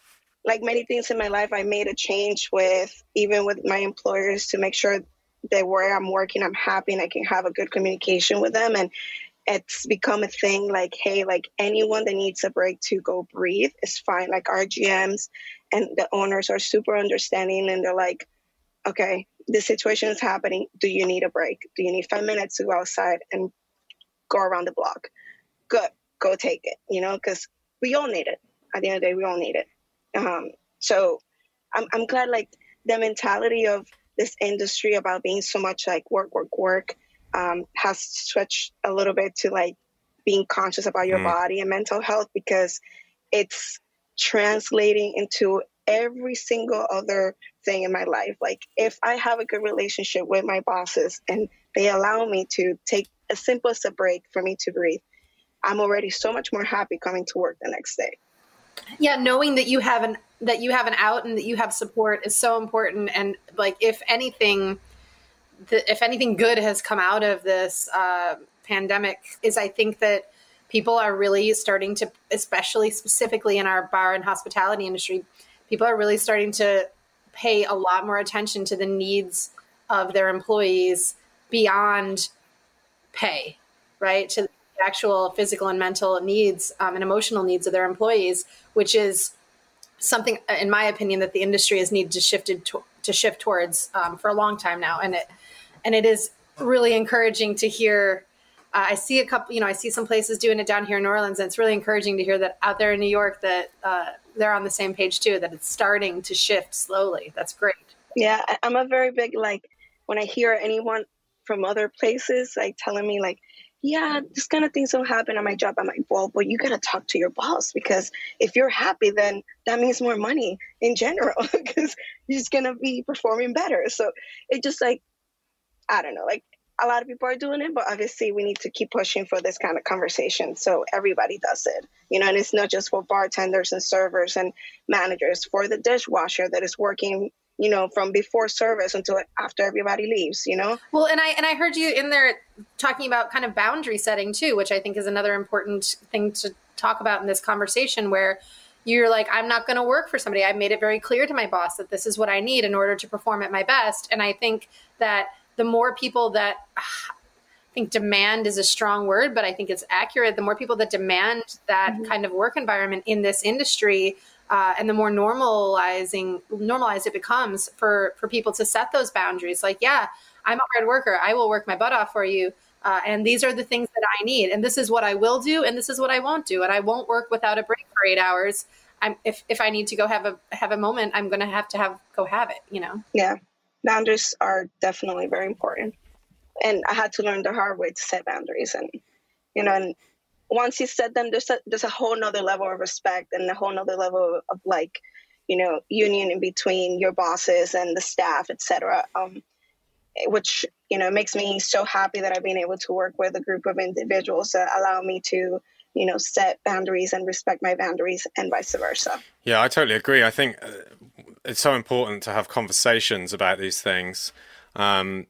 like many things in my life, I made a change with even with my employers to make sure that where I'm working, I'm happy and I can have a good communication with them. And it's become a thing like, hey, like anyone that needs a break to go breathe is fine. Like our GMs and the owners are super understanding and they're like, okay, this situation is happening. Do you need a break? Do you need five minutes to go outside and go around the block? Good, go take it, you know, because we all need it. At the end of the day, we all need it. Um, so I'm, I'm glad like the mentality of this industry about being so much like work, work, work um, has switched a little bit to like being conscious about your mm. body and mental health because it's translating into every single other thing in my life. Like if I have a good relationship with my bosses and they allow me to take as simple as a break for me to breathe, I'm already so much more happy coming to work the next day yeah knowing that you have an that you have an out and that you have support is so important. And like if anything the, if anything good has come out of this uh, pandemic is i think that people are really starting to especially specifically in our bar and hospitality industry people are really starting to pay a lot more attention to the needs of their employees beyond pay right? To actual physical and mental needs um, and emotional needs of their employees, which is something, in my opinion, that the industry has needed to shifted to, to shift towards um, for a long time now. And it and it is really encouraging to hear. Uh, I see a couple, you know, I see some places doing it down here in New Orleans, and it's really encouraging to hear that out there in New York that uh, they're on the same page too. That it's starting to shift slowly. That's great. Yeah, I'm a very big like when I hear anyone from other places like telling me like yeah, this kind of things don't happen at my job. I'm like, well, but you got to talk to your boss because if you're happy, then that means more money in general because you're just going to be performing better. So it just like, I don't know, like a lot of people are doing it, but obviously we need to keep pushing for this kind of conversation so everybody does it. You know, and it's not just for bartenders and servers and managers, for the dishwasher that is working you know, from before service until after everybody leaves, you know? Well, and I and I heard you in there talking about kind of boundary setting too, which I think is another important thing to talk about in this conversation where you're like I'm not going to work for somebody. I made it very clear to my boss that this is what I need in order to perform at my best, and I think that the more people that I think demand is a strong word, but I think it's accurate. The more people that demand that mm-hmm. kind of work environment in this industry, uh, and the more normalizing normalized it becomes for for people to set those boundaries. Like, yeah, I'm a hard worker. I will work my butt off for you. Uh, and these are the things that I need, and this is what I will do, and this is what I won't do, and I won't work without a break for eight hours. I'm, if if I need to go have a have a moment, I'm going to have to have go have it. You know. Yeah, boundaries are definitely very important and I had to learn the hard way to set boundaries. And you know, and once you set them, there's a, there's a whole nother level of respect and a whole nother level of like, you know, union in between your bosses and the staff, etc. Um, which you know makes me so happy that I've been able to work with a group of individuals that allow me to you know set boundaries and respect my boundaries and vice versa yeah i totally agree i think uh, it's so important to have conversations about these things um,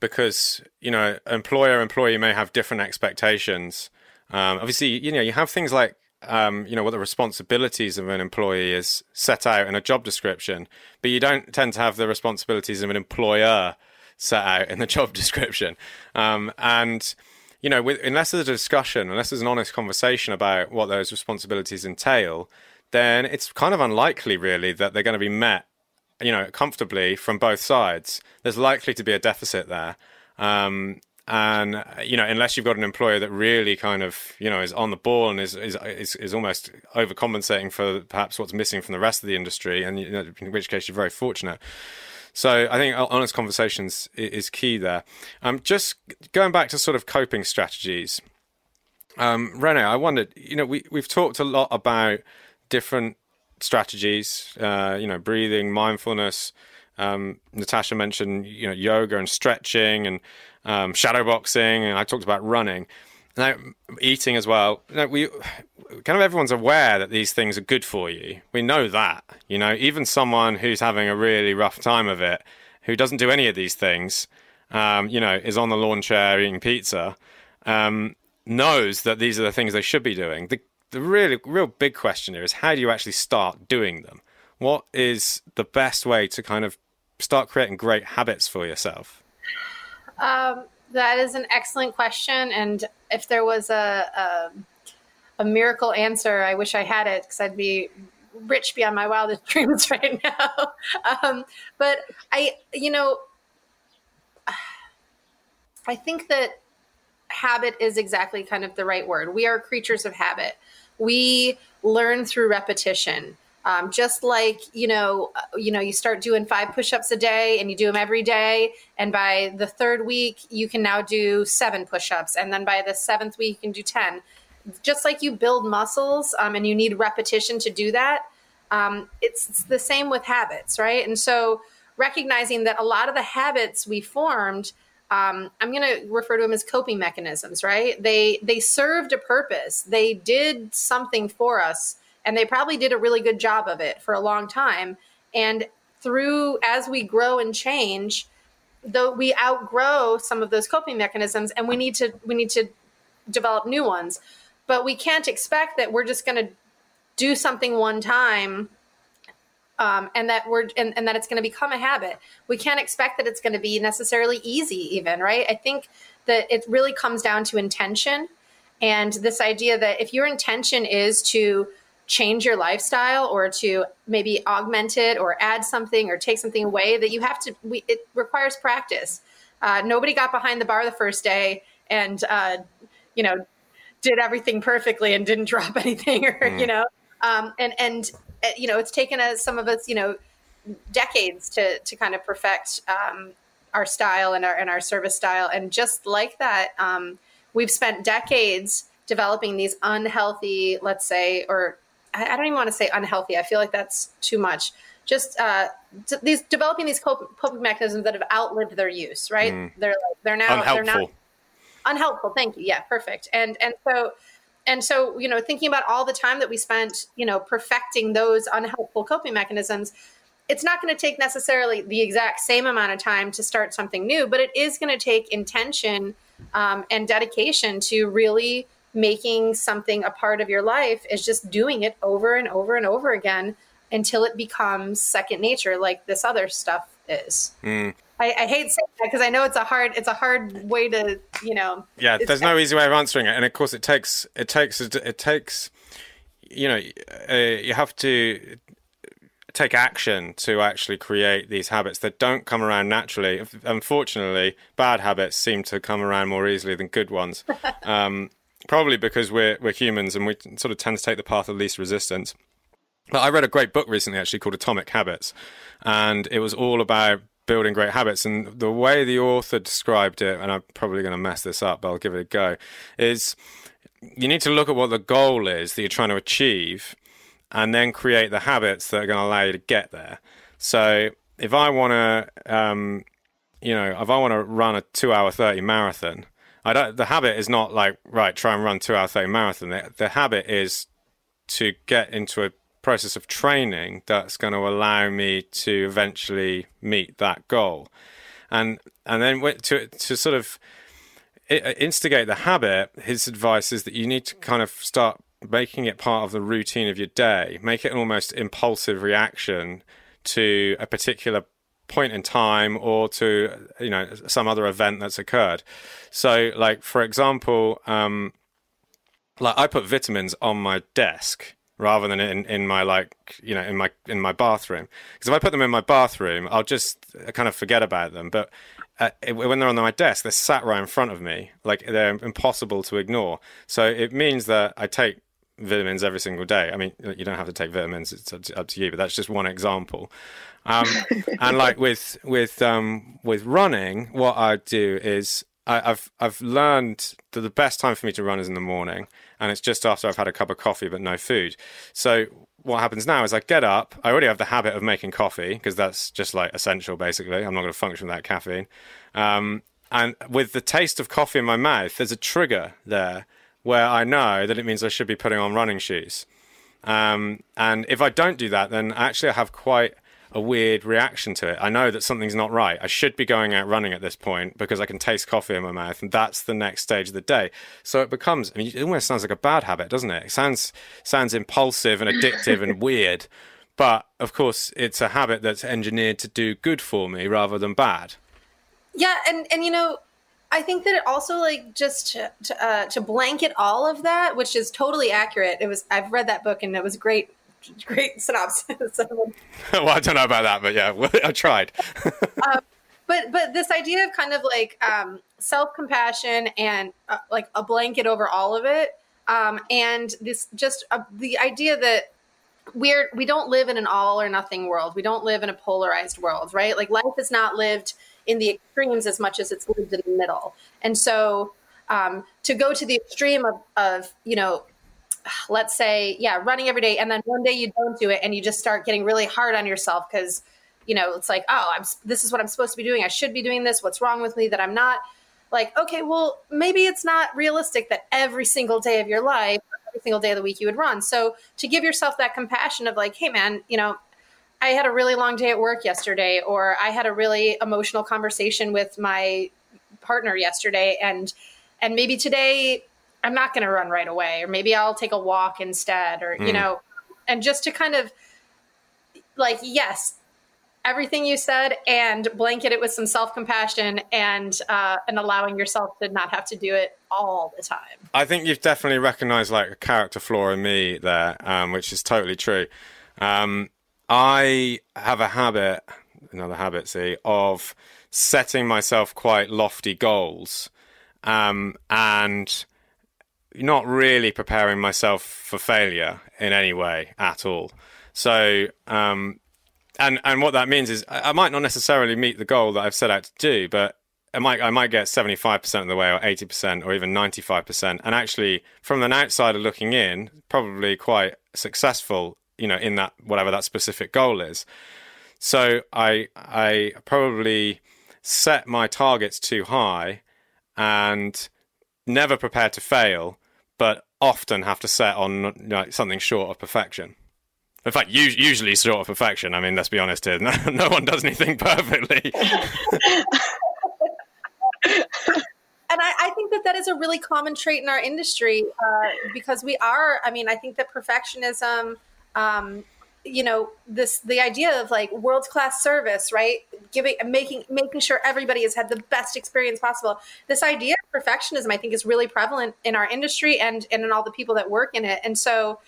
because you know employer employee may have different expectations. Um, obviously, you know you have things like um, you know what the responsibilities of an employee is set out in a job description, but you don't tend to have the responsibilities of an employer set out in the job description. Um, and you know, with, unless there's a discussion, unless there's an honest conversation about what those responsibilities entail, then it's kind of unlikely, really, that they're going to be met you know, comfortably from both sides, there's likely to be a deficit there. Um, and you know, unless you've got an employer that really kind of you know is on the ball and is is is, is almost overcompensating for perhaps what's missing from the rest of the industry, and you know, in which case you're very fortunate. So I think honest conversations is key there. Um, just going back to sort of coping strategies, um, Rene, I wondered, you know, we we've talked a lot about different strategies, uh, you know, breathing, mindfulness. Um, Natasha mentioned, you know, yoga and stretching and um, shadow boxing, and I talked about running. Now, eating as well. We kind of everyone's aware that these things are good for you. We know that. You know, even someone who's having a really rough time of it, who doesn't do any of these things, um, you know, is on the lawn chair eating pizza, um, knows that these are the things they should be doing. The the really real big question here is how do you actually start doing them? What is the best way to kind of start creating great habits for yourself? Um, that is an excellent question, and if there was a, a, a miracle answer, I wish I had it because I'd be rich beyond my wildest dreams right now. um, but I, you know, I think that habit is exactly kind of the right word. We are creatures of habit we learn through repetition. Um, just like you know, uh, you know, you start doing five push-ups a day, and you do them every day, and by the third week, you can now do seven push-ups, and then by the seventh week, you can do ten. Just like you build muscles, um, and you need repetition to do that. Um, it's, it's the same with habits, right? And so, recognizing that a lot of the habits we formed um, I'm going to refer to them as coping mechanisms, right? They they served a purpose. They did something for us, and they probably did a really good job of it for a long time. And through as we grow and change, though we outgrow some of those coping mechanisms, and we need to we need to develop new ones. But we can't expect that we're just going to do something one time um, and that we're and, and that it's going to become a habit. We can't expect that it's going to be necessarily easy, even right. I think that it really comes down to intention and this idea that if your intention is to change your lifestyle or to maybe augment it or add something or take something away that you have to we, it requires practice uh, nobody got behind the bar the first day and uh, you know did everything perfectly and didn't drop anything or mm. you know um, and and uh, you know, it's taken us some of us, you know, decades to to kind of perfect um, our style and our and our service style. And just like that, um, we've spent decades developing these unhealthy, let's say, or I, don't even want to say unhealthy. I feel like that's too much. Just uh, these developing these coping mechanisms that have outlived their use. Right? Mm. They're like, they're now unhelpful. they're now unhelpful. Thank you. Yeah, perfect. And and so and so you know thinking about all the time that we spent you know perfecting those unhelpful coping mechanisms it's not going to take necessarily the exact same amount of time to start something new but it is going to take intention um, and dedication to really making something a part of your life is just doing it over and over and over again until it becomes second nature like this other stuff is mm. I, I hate saying that because I know it's a hard it's a hard way to you know. Yeah, there's no easy way of answering it, and of course it takes it takes it takes you know uh, you have to take action to actually create these habits that don't come around naturally. Unfortunately, bad habits seem to come around more easily than good ones. Um, probably because we're we're humans and we sort of tend to take the path of least resistance. But I read a great book recently, actually called Atomic Habits, and it was all about building great habits. And the way the author described it, and I'm probably going to mess this up, but I'll give it a go, is you need to look at what the goal is that you're trying to achieve and then create the habits that are going to allow you to get there. So if I want to, um, you know, if I want to run a two hour 30 marathon, I don't, the habit is not like, right, try and run two hour 30 marathon. The, the habit is to get into a process of training that's going to allow me to eventually meet that goal. And, and then to, to sort of uh, instigate the habit, his advice is that you need to kind of start making it part of the routine of your day, make it an almost impulsive reaction to a particular point in time or to you know some other event that's occurred. So, like for example, um, like I put vitamins on my desk rather than in, in my like you know in my in my bathroom because if I put them in my bathroom, I'll just kind of forget about them. But uh, when they're on my desk, they're sat right in front of me, like they're impossible to ignore. So it means that I take vitamins every single day. I mean, you don't have to take vitamins; it's up to you. But that's just one example. Um, and like with with um, with running, what I do is I, have I've learned that the best time for me to run is in the morning, and it's just after I've had a cup of coffee but no food. So what happens now is I get up. I already have the habit of making coffee because that's just like essential. Basically, I'm not going to function without caffeine. Um, and with the taste of coffee in my mouth, there's a trigger there where I know that it means I should be putting on running shoes. Um, and if I don't do that, then actually I have quite a weird reaction to it. I know that something's not right. I should be going out running at this point because I can taste coffee in my mouth, and that's the next stage of the day. So it becomes. I mean, it almost sounds like a bad habit, doesn't it? It sounds sounds impulsive and addictive and weird, but of course, it's a habit that's engineered to do good for me rather than bad. Yeah, and and you know, I think that it also like just to to, uh, to blanket all of that, which is totally accurate. It was I've read that book and it was great, great synopsis. well, I don't know about that, but yeah, I tried. um, but but this idea of kind of like um, self compassion and uh, like a blanket over all of it, um, and this just uh, the idea that we're we don't live in an all or nothing world. We don't live in a polarized world, right? Like life is not lived in the extremes as much as it's lived in the middle. And so um, to go to the extreme of, of, you know, let's say, yeah, running every day, and then one day you don't do it, and you just start getting really hard on yourself because, you know, it's like, oh, I'm this is what I'm supposed to be doing. I should be doing this. What's wrong with me that I'm not? Like, okay, well, maybe it's not realistic that every single day of your life, every single day of the week, you would run. So to give yourself that compassion of like, hey, man, you know, I had a really long day at work yesterday, or I had a really emotional conversation with my partner yesterday, and and maybe today I'm not going to run right away, or maybe I'll take a walk instead, or mm. you hmm. know, and just to kind of like yes, everything you said, and blanket it with some self compassion and uh, and allowing yourself to not have to do it all the time. I think you've definitely recognised like a character flaw in me there, um, which is totally true. Um, I have a habit, another habit, see, of setting myself quite lofty goals um, and not really preparing myself for failure in any way at all. So, um, and and what that means is I might not necessarily meet the goal that I've set out to do, but I might I might get seventy five percent of the way, or eighty percent, or even ninety five percent. And actually, from an outsider looking in, probably quite successful you know in that whatever that specific goal is so i i probably set my targets too high and never prepare to fail but often have to set on something short of perfection. In fact usually short of perfection. I mean let's be honest here. No, no one does anything perfectly. And I, I, think that that is a really common trait in our industry uh, because we are i mean i think that perfectionism um, you know this the idea of like world class service right? Giving making making sure everybody has had the best experience possible. This idea of perfectionism i think is really prevalent in our industry and and in all the people that work in it. And so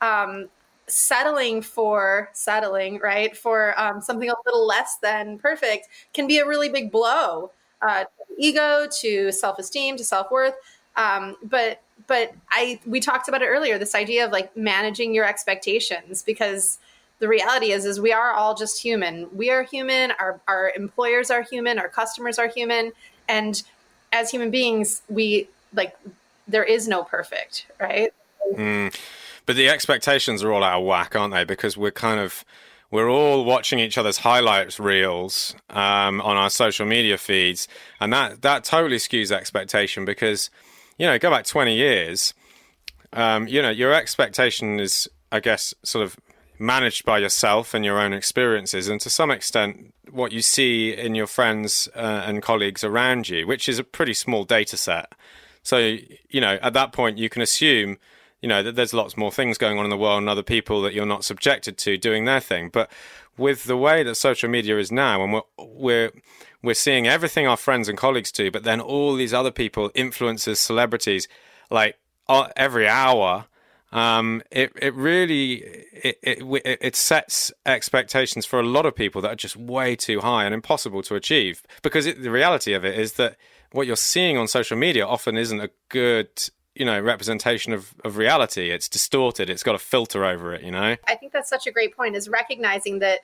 um, settling for settling right for um, something a little less than perfect can be a really big blow uh, to ego to self-esteem to self-worth. Um, but but i we talked about it earlier this idea of like managing your expectations because the reality is is we are all just human. We are human our, our employers are human our customers are human and as human beings we like there is no perfect right? Mm. but the expectations are all out of whack aren't they? Because we're kind of we're all watching each other's highlights reels um, on our social media feeds and that that totally skews expectation because you know go back 20 years um, you know your expectation is i guess sort of managed by yourself and your own experiences, and to some extent, what you see in your friends uh, and colleagues around you, which is a pretty small data set. So, you know, at that point, you can assume, you know, that there's lots more things going on in the world and other people that you're not subjected to doing their thing. But with the way that social media is now, and we're, we're we're seeing everything our friends and colleagues do, but then all these other people, influencers, celebrities, like every hour um, it it really it, it it sets expectations for a lot of people that are just way too high and impossible to achieve. Because it, the reality of it is that what you're seeing on social media often isn't a good you know representation of, of reality. It's distorted. It's got a filter over it you know? I think that's such a great point is recognizing that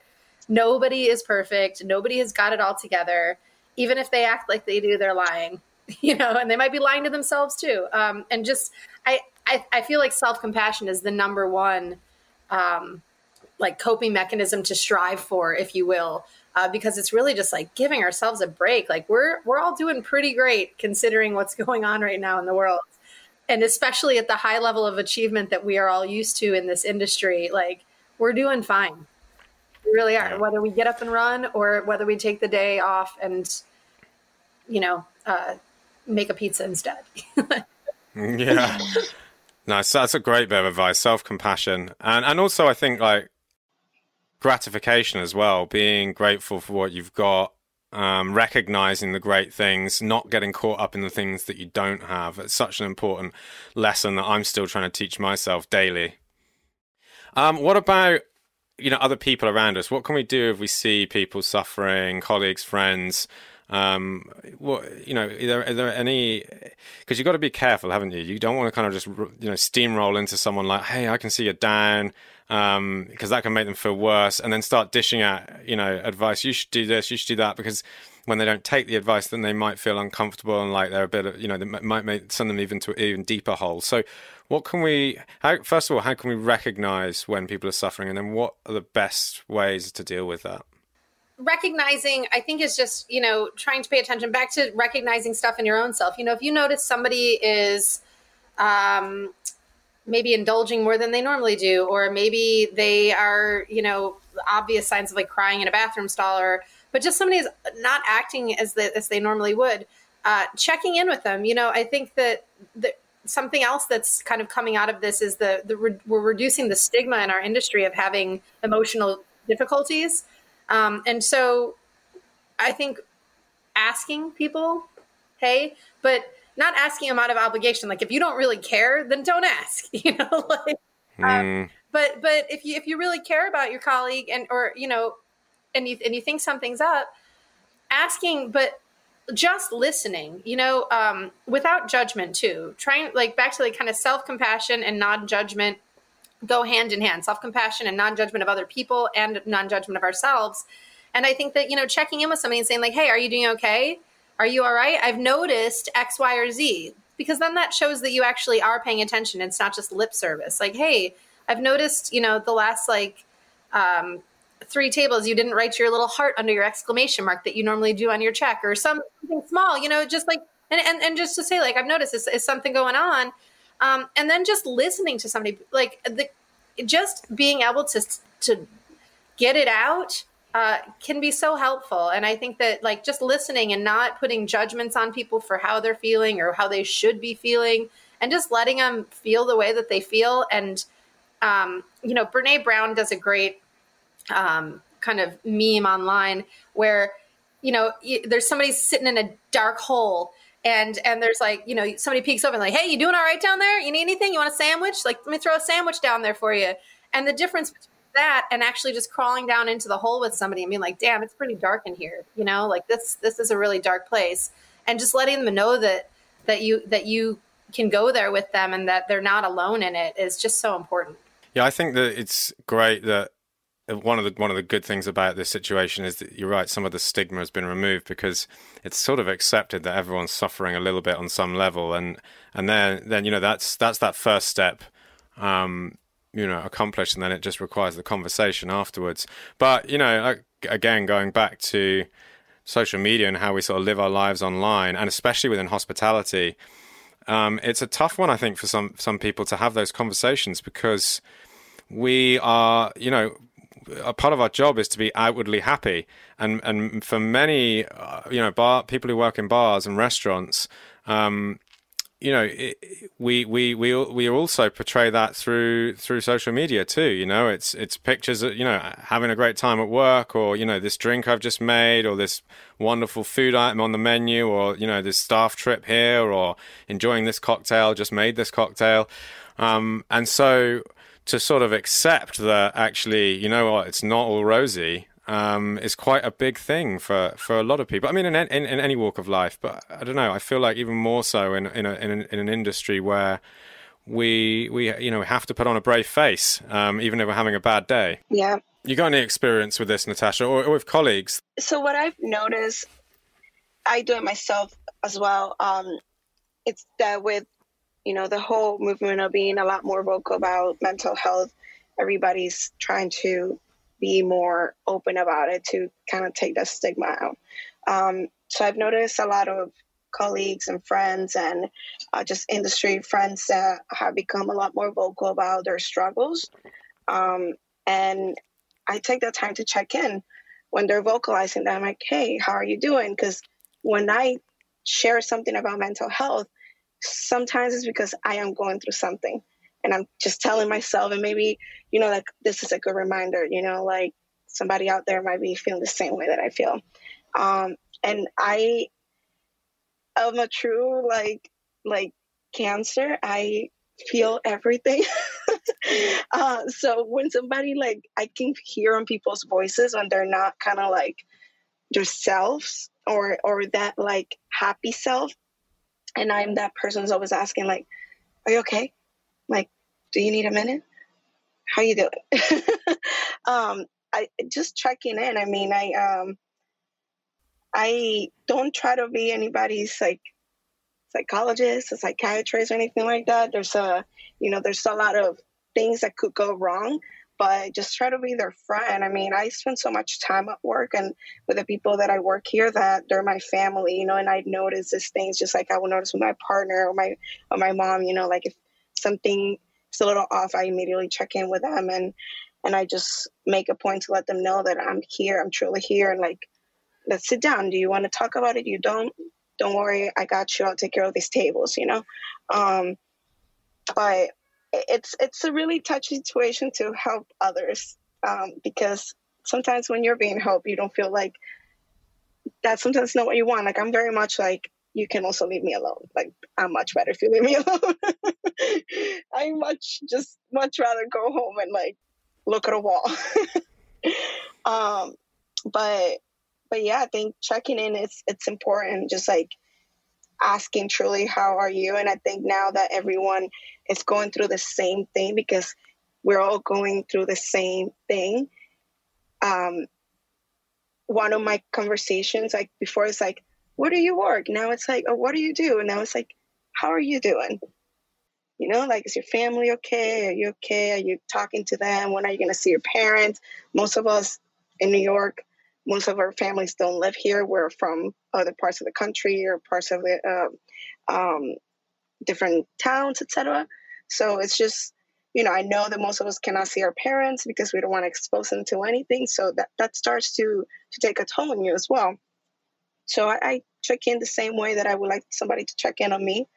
nobody is perfect nobody has got it all together even if they act like they do they're lying you know and they might be lying to themselves too um, and just i I, I feel like self compassion is the number one um, like coping mechanism to strive for, if you will, uh, because it's really just like giving ourselves a break. Like we're we're all doing pretty great considering what's going on right now in the world, and especially at the high level of achievement that we are all used to in this industry. Like we're doing fine. We really are. Whether we get up and run or whether we take the day off and, you know, uh, make a pizza instead. yeah. Nice. That's a great bit of advice. Self compassion, and and also I think like gratification as well. Being grateful for what you've got, um, recognizing the great things, not getting caught up in the things that you don't have. It's such an important lesson that I'm still trying to teach myself daily. Um, what about you know other people around us? What can we do if we see people suffering, colleagues, friends? Um, what you know, are there, are there any? Because you've got to be careful, haven't you? You don't want to kind of just you know steamroll into someone like, "Hey, I can see you're down," because um, that can make them feel worse, and then start dishing out you know advice. You should do this. You should do that because when they don't take the advice, then they might feel uncomfortable and like they're a bit, of, you know, they might make, send them even to even deeper hole. So, what can we? How, first of all, how can we recognize when people are suffering, and then what are the best ways to deal with that? recognizing i think is just you know trying to pay attention back to recognizing stuff in your own self you know if you notice somebody is um, maybe indulging more than they normally do or maybe they are you know obvious signs of like crying in a bathroom stall or but just somebody is not acting as, the, as they normally would uh, checking in with them you know i think that the, something else that's kind of coming out of this is the, the re- we're reducing the stigma in our industry of having emotional difficulties um, and so I think asking people, hey, but not asking them out of obligation. Like if you don't really care, then don't ask. You know, like. Mm. Um, but but if you if you really care about your colleague and or you know, and you and you think something's up, asking, but just listening. You know, um, without judgment too. Trying like back to like kind of self compassion and non judgment go hand in hand. Self-compassion and non-judgment of other people and non-judgment of ourselves. And i think that you know checking in with somebody and saying like hey are you doing okay? Are you all right i've noticed x y or z. Because then that shows that you actually are paying attention. It's not just lip service. Like hey i've noticed you know the last like um, three tables you didn't write your little heart under your exclamation mark that you normally do on your check or something small you know just like and, and, and just to say like i've noticed is, is something going on. Um, and then just listening to somebody like the just being able to to get it out uh, can be so helpful. And i think that like just listening and not putting judgments on people for how they're feeling or how they should be feeling and just letting them feel the way that they feel. And um, you know brene brown does a great um, kind of meme online where you know there's somebody sitting in a dark hole and and there's like you know somebody peeks over and like hey you doing all right down there? You need anything? You want a sandwich? Like let me throw a sandwich down there for you. And the difference between that and actually just crawling down into the hole with somebody and being like damn it's pretty dark in here you know? Like this this is a really dark place. And just letting them know that that you that you can go there with them and that they're not alone in it is just so important. Yeah i think that it's great that one of the one of the good things about this situation is that you're right. Some of the stigma has been removed because it's sort of accepted that everyone's suffering a little bit on some level, and and then then you know that's that's that first step, um, you know, accomplished, and then it just requires the conversation afterwards. But you know, again, going back to social media and how we sort of live our lives online, and especially within hospitality, um, it's a tough one, I think, for some some people to have those conversations because we are, you know, a part of our job is to be outwardly happy, and and for many, uh, you know, bar people who work in bars and restaurants, um, you know, it, we we we we also portray that through through social media too. You know, it's it's pictures, of, you know, having a great time at work, or you know, this drink I've just made, or this wonderful food item on the menu, or you know, this staff trip here, or enjoying this cocktail, just made this cocktail, um, and so to sort of accept that actually, you know what, it's not all rosy um, is quite a big thing for, for a lot of people. I mean, in, in, in any walk of life, but I don't know. I feel like even more so in in, a, in, an, in an industry where we we you know have to put on a brave face, um, even if we're having a bad day. Yeah. You got any experience with this, Natasha, or, or with colleagues? So what I've noticed, I do it myself as well. Um, it's that with you know, the whole movement of being a lot more vocal about mental health, everybody's trying to be more open about it to kind of take that stigma out. Um, so I've noticed a lot of colleagues and friends and uh, just industry friends that have become a lot more vocal about their struggles. Um, and I take that time to check in when they're vocalizing that. I'm like, hey, how are you doing? Because when I share something about mental health, sometimes it's because I am going through something and I'm just telling myself, and maybe, you know, like this is a good reminder, you know, like somebody out there might be feeling the same way that I feel. Um, and I am a true, like, like cancer. I feel everything. uh, so when somebody like I can hear on people's voices when they're not kind of like themselves or or that like happy self, and I'm that person who's always asking, like, "Are you okay? Like, do you need a minute? How you doing?" um, I just checking in. I mean, I um, I don't try to be anybody's like psychologist, a psychiatrist, or anything like that. There's a, you know, there's a lot of things that could go wrong, but just try to be their friend. I mean, I spend so much time at work and with the people that I work here that they're my family, you know, and I notice these things just like I would notice with my partner or my or my mom, you know, like if something is a little off, I immediately check in with them and and I just make a point to let them know that I'm here, I'm truly here and like let's sit down. Do you want to talk about it? You don't don't worry, I got you. I'll take care of these tables, you know. Um but it's it's a really touchy situation to help others um, because sometimes when you're being helped, you don't feel like that's sometimes not what you want. Like I'm very much like you can also leave me alone. Like I'm much better if you leave me alone. I much just much rather go home and like look at a wall. um, but but yeah, I think checking in is it's important. Just like asking truly how are you? And i think now that everyone is going through the same thing because we're all going through the same thing um one of my conversations like before it's like where do you work? Now it's like oh what do you do? And now it's like how are you doing? You know like is your family okay? Are you okay? Are you talking to them? When are you going to see your parents? Most of us in new york most of our families don't live here. We're from other parts of the country or parts of the uh, um, different towns, etc. So it's just, you know, I know that most of us cannot see our parents because we don't want to expose them to anything. So that that starts to to take a toll on you as well. So I, I check in the same way that I would like somebody to check in on me,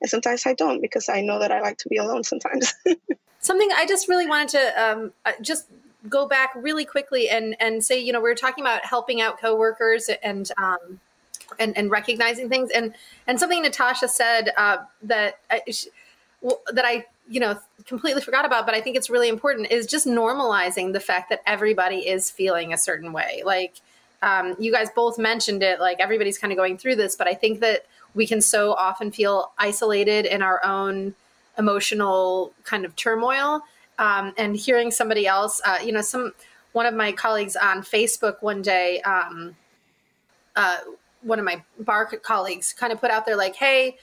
and sometimes I don't because I know that I like to be alone sometimes. Something I just really wanted to um, uh, just go back really quickly and and say, you know, we are talking about helping out coworkers and um, and and recognizing things and and something Natasha said uh, that I, well, that I you know completely forgot about, but I think it's really important is just normalizing the fact that everybody is feeling a certain way. Like um, you guys both mentioned it, like everybody's kind of going through this, but I think that we can so often feel isolated in our own emotional kind of turmoil. Um, and hearing somebody else, uh, you know, some one of my colleagues on Facebook one day, um, uh, one of my bar colleagues, kind of put out there like, "Hey,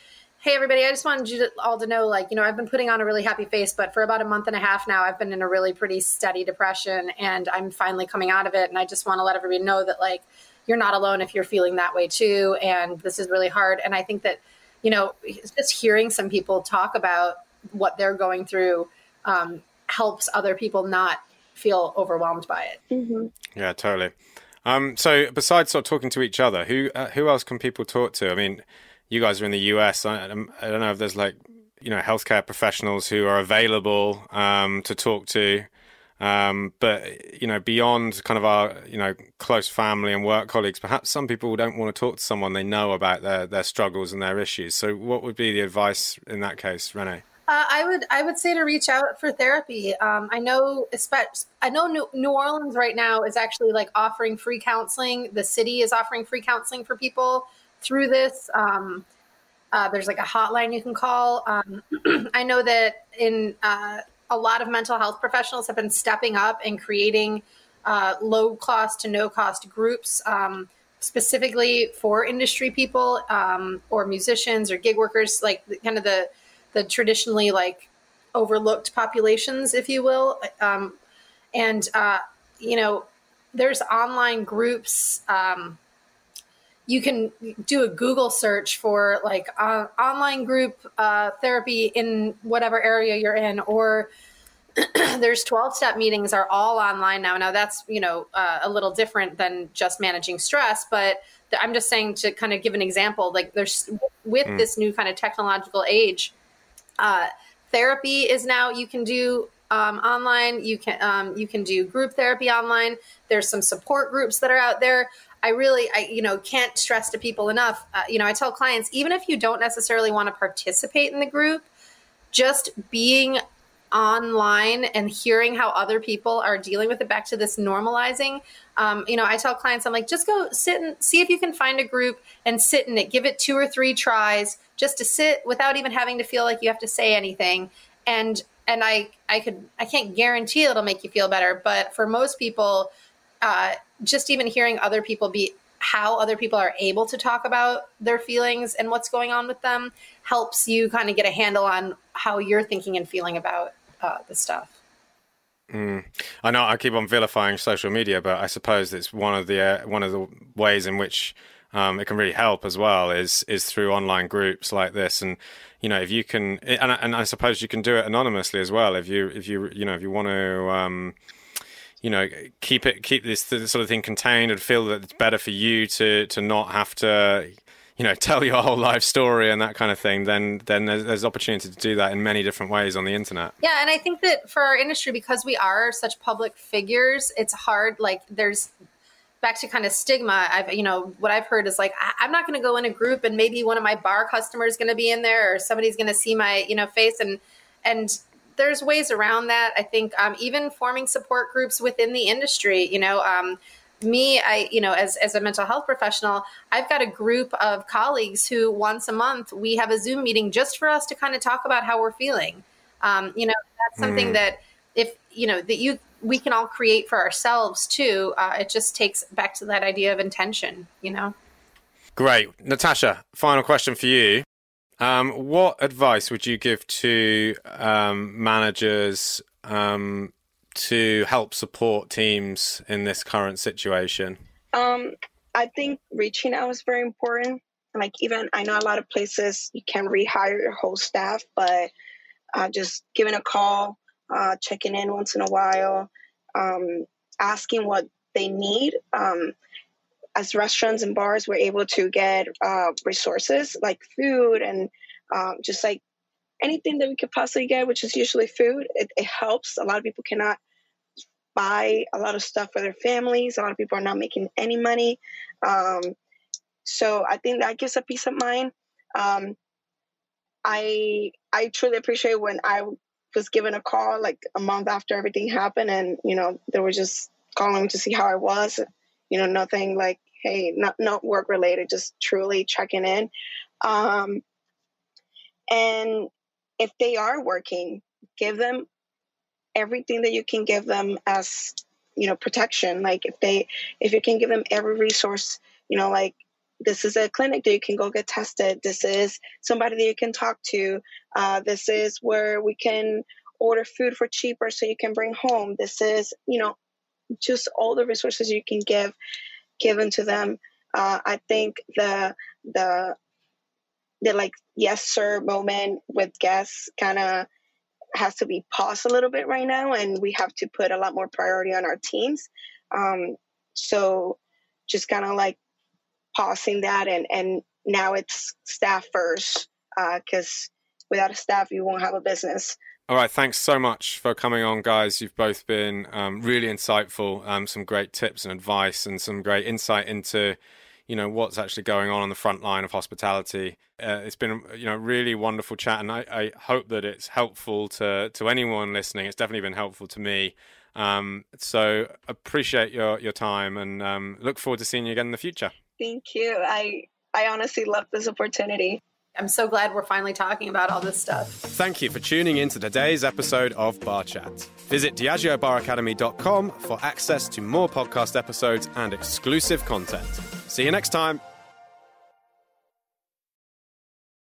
hey everybody, I just wanted you all to know, like, you know, I've been putting on a really happy face, but for about a month and a half now, I've been in a really pretty steady depression, and I'm finally coming out of it. And I just want to let everybody know that, like, you're not alone if you're feeling that way too, and this is really hard. And I think that, you know, just hearing some people talk about what they're going through um, helps other people not feel overwhelmed by it. Mm-hmm. Yeah, totally. Um, so besides sort of talking to each other, who uh, who else can people talk to? I mean you guys are in the US. I, I don't know if there's like you know healthcare professionals who are available um, to talk to. Um, but you know, beyond kind of our you know close family and work colleagues, perhaps some people don't want to talk to someone they know about their their struggles and their issues. So, what would be the advice in that case, Renee? Uh, I would I would say to reach out for therapy. Um, I know, I know New, New Orleans right now is actually like offering free counseling. The city is offering free counseling for people through this. Um, uh, there's like a hotline you can call. Um, I know that in uh, a lot of mental health professionals have been stepping up and creating uh, low cost to no cost groups um, specifically for industry people um, or musicians or gig workers, like kind of the the traditionally like overlooked populations, if you will. Um, and uh, you know, there's online groups. Um, you can do a Google search for like uh, online group uh, therapy in whatever area you're in, or there's 12 step meetings are all online now. Now that's, you know, uh, a little different than just managing stress, but I'm just saying to kind of give an example, like there's with mm. this new kind of technological age, uh, therapy is now you can do um, online. You can um, you can do group therapy online. There's some support groups that are out there. I really, I you know, can't stress to people enough. Uh, you know, I tell clients even if you don't necessarily want to participate in the group, just being online and hearing how other people are dealing with it back to this normalizing um, you know i tell clients i'm like just go sit and see if you can find a group and sit in it. Give it two or three tries just to sit without even having to feel like you have to say anything. And and i i could i can't guarantee it'll make you feel better but for most people uh, just even hearing other people be how other people are able to talk about their feelings and what's going on with them helps you kind of get a handle on how you're thinking and feeling about uh, the stuff. Mm. I know I keep on vilifying social media, but I suppose it's one of the uh, one of the ways in which um, it can really help as well is is through online groups like this and you know if you can and, and I suppose you can do it anonymously as well if you if you you know if you want to um, you know keep it keep this sort of thing contained and feel that it's better for you to to not have to you know tell your whole life story and that kind of thing then then there's, there's opportunity to do that in many different ways on the internet. Yeah and i think that for our industry because we are such public figures it's hard like there's back to kind of stigma i've you know what i've heard is like I, am not going to go in a group and maybe one of my bar customers going to be in there or somebody's going to see my you know face and and there's ways around that i think um, even forming support groups within the industry you know um, me i you know as, as a mental health professional i've got a group of colleagues who once a month we have a zoom meeting just for us to kind of talk about how we're feeling. Um, you know that's something mm. that if you know that you we can all create for ourselves too uh, it just takes back to that idea of intention you know? Great. Natasha final question for you. Um, what advice would you give to um, managers um, to help support teams in this current situation? Um, I think reaching out is very important. Like even I know a lot of places you can rehire your whole staff, but uh, just giving a call, uh, checking in once in a while, um, asking what they need. Um, as restaurants and bars, we're able to get uh, resources like food and um, just like anything that we could possibly get, which is usually food. It, it helps. A lot of people cannot buy a lot of stuff for their families. A lot of people are not making any money. Um, so I think that gives a peace of mind. Um, I I truly appreciate when I was given a call like a month after everything happened, and you know they were just calling to see how I was. You know, nothing like hey, not not work related, just truly checking in. Um, and if they are working, give them everything that you can give them as you know protection. Like if they if you can give them every resource, you know, like this is a clinic that you can go get tested. This is somebody that you can talk to. Uh, this is where we can order food for cheaper so you can bring home. This is, you know, just all the resources you can give given to them. Uh, I think the the the like yes sir moment with guests kind of has to be paused a little bit right now, and we have to put a lot more priority on our teams. Um, so just kind of like pausing that, and and now it's staff first because uh, without a staff, you won't have a business. All right, thanks so much for coming on, guys. You've both been um, really insightful, um, some great tips and advice, and some great insight into, you know, what's actually going on on the front line of hospitality. Uh, it's been, you know, really wonderful chat, and I, I, hope that it's helpful to to anyone listening. It's definitely been helpful to me. Um, so appreciate your your time, and um, look forward to seeing you again in the future. Thank you. I I honestly love this opportunity. I'm so glad we're finally talking about all this stuff. Thank you for tuning in to today's episode of Bar Chat. Visit DiageoBarAcademy.com for access to more podcast episodes and exclusive content. See you next time.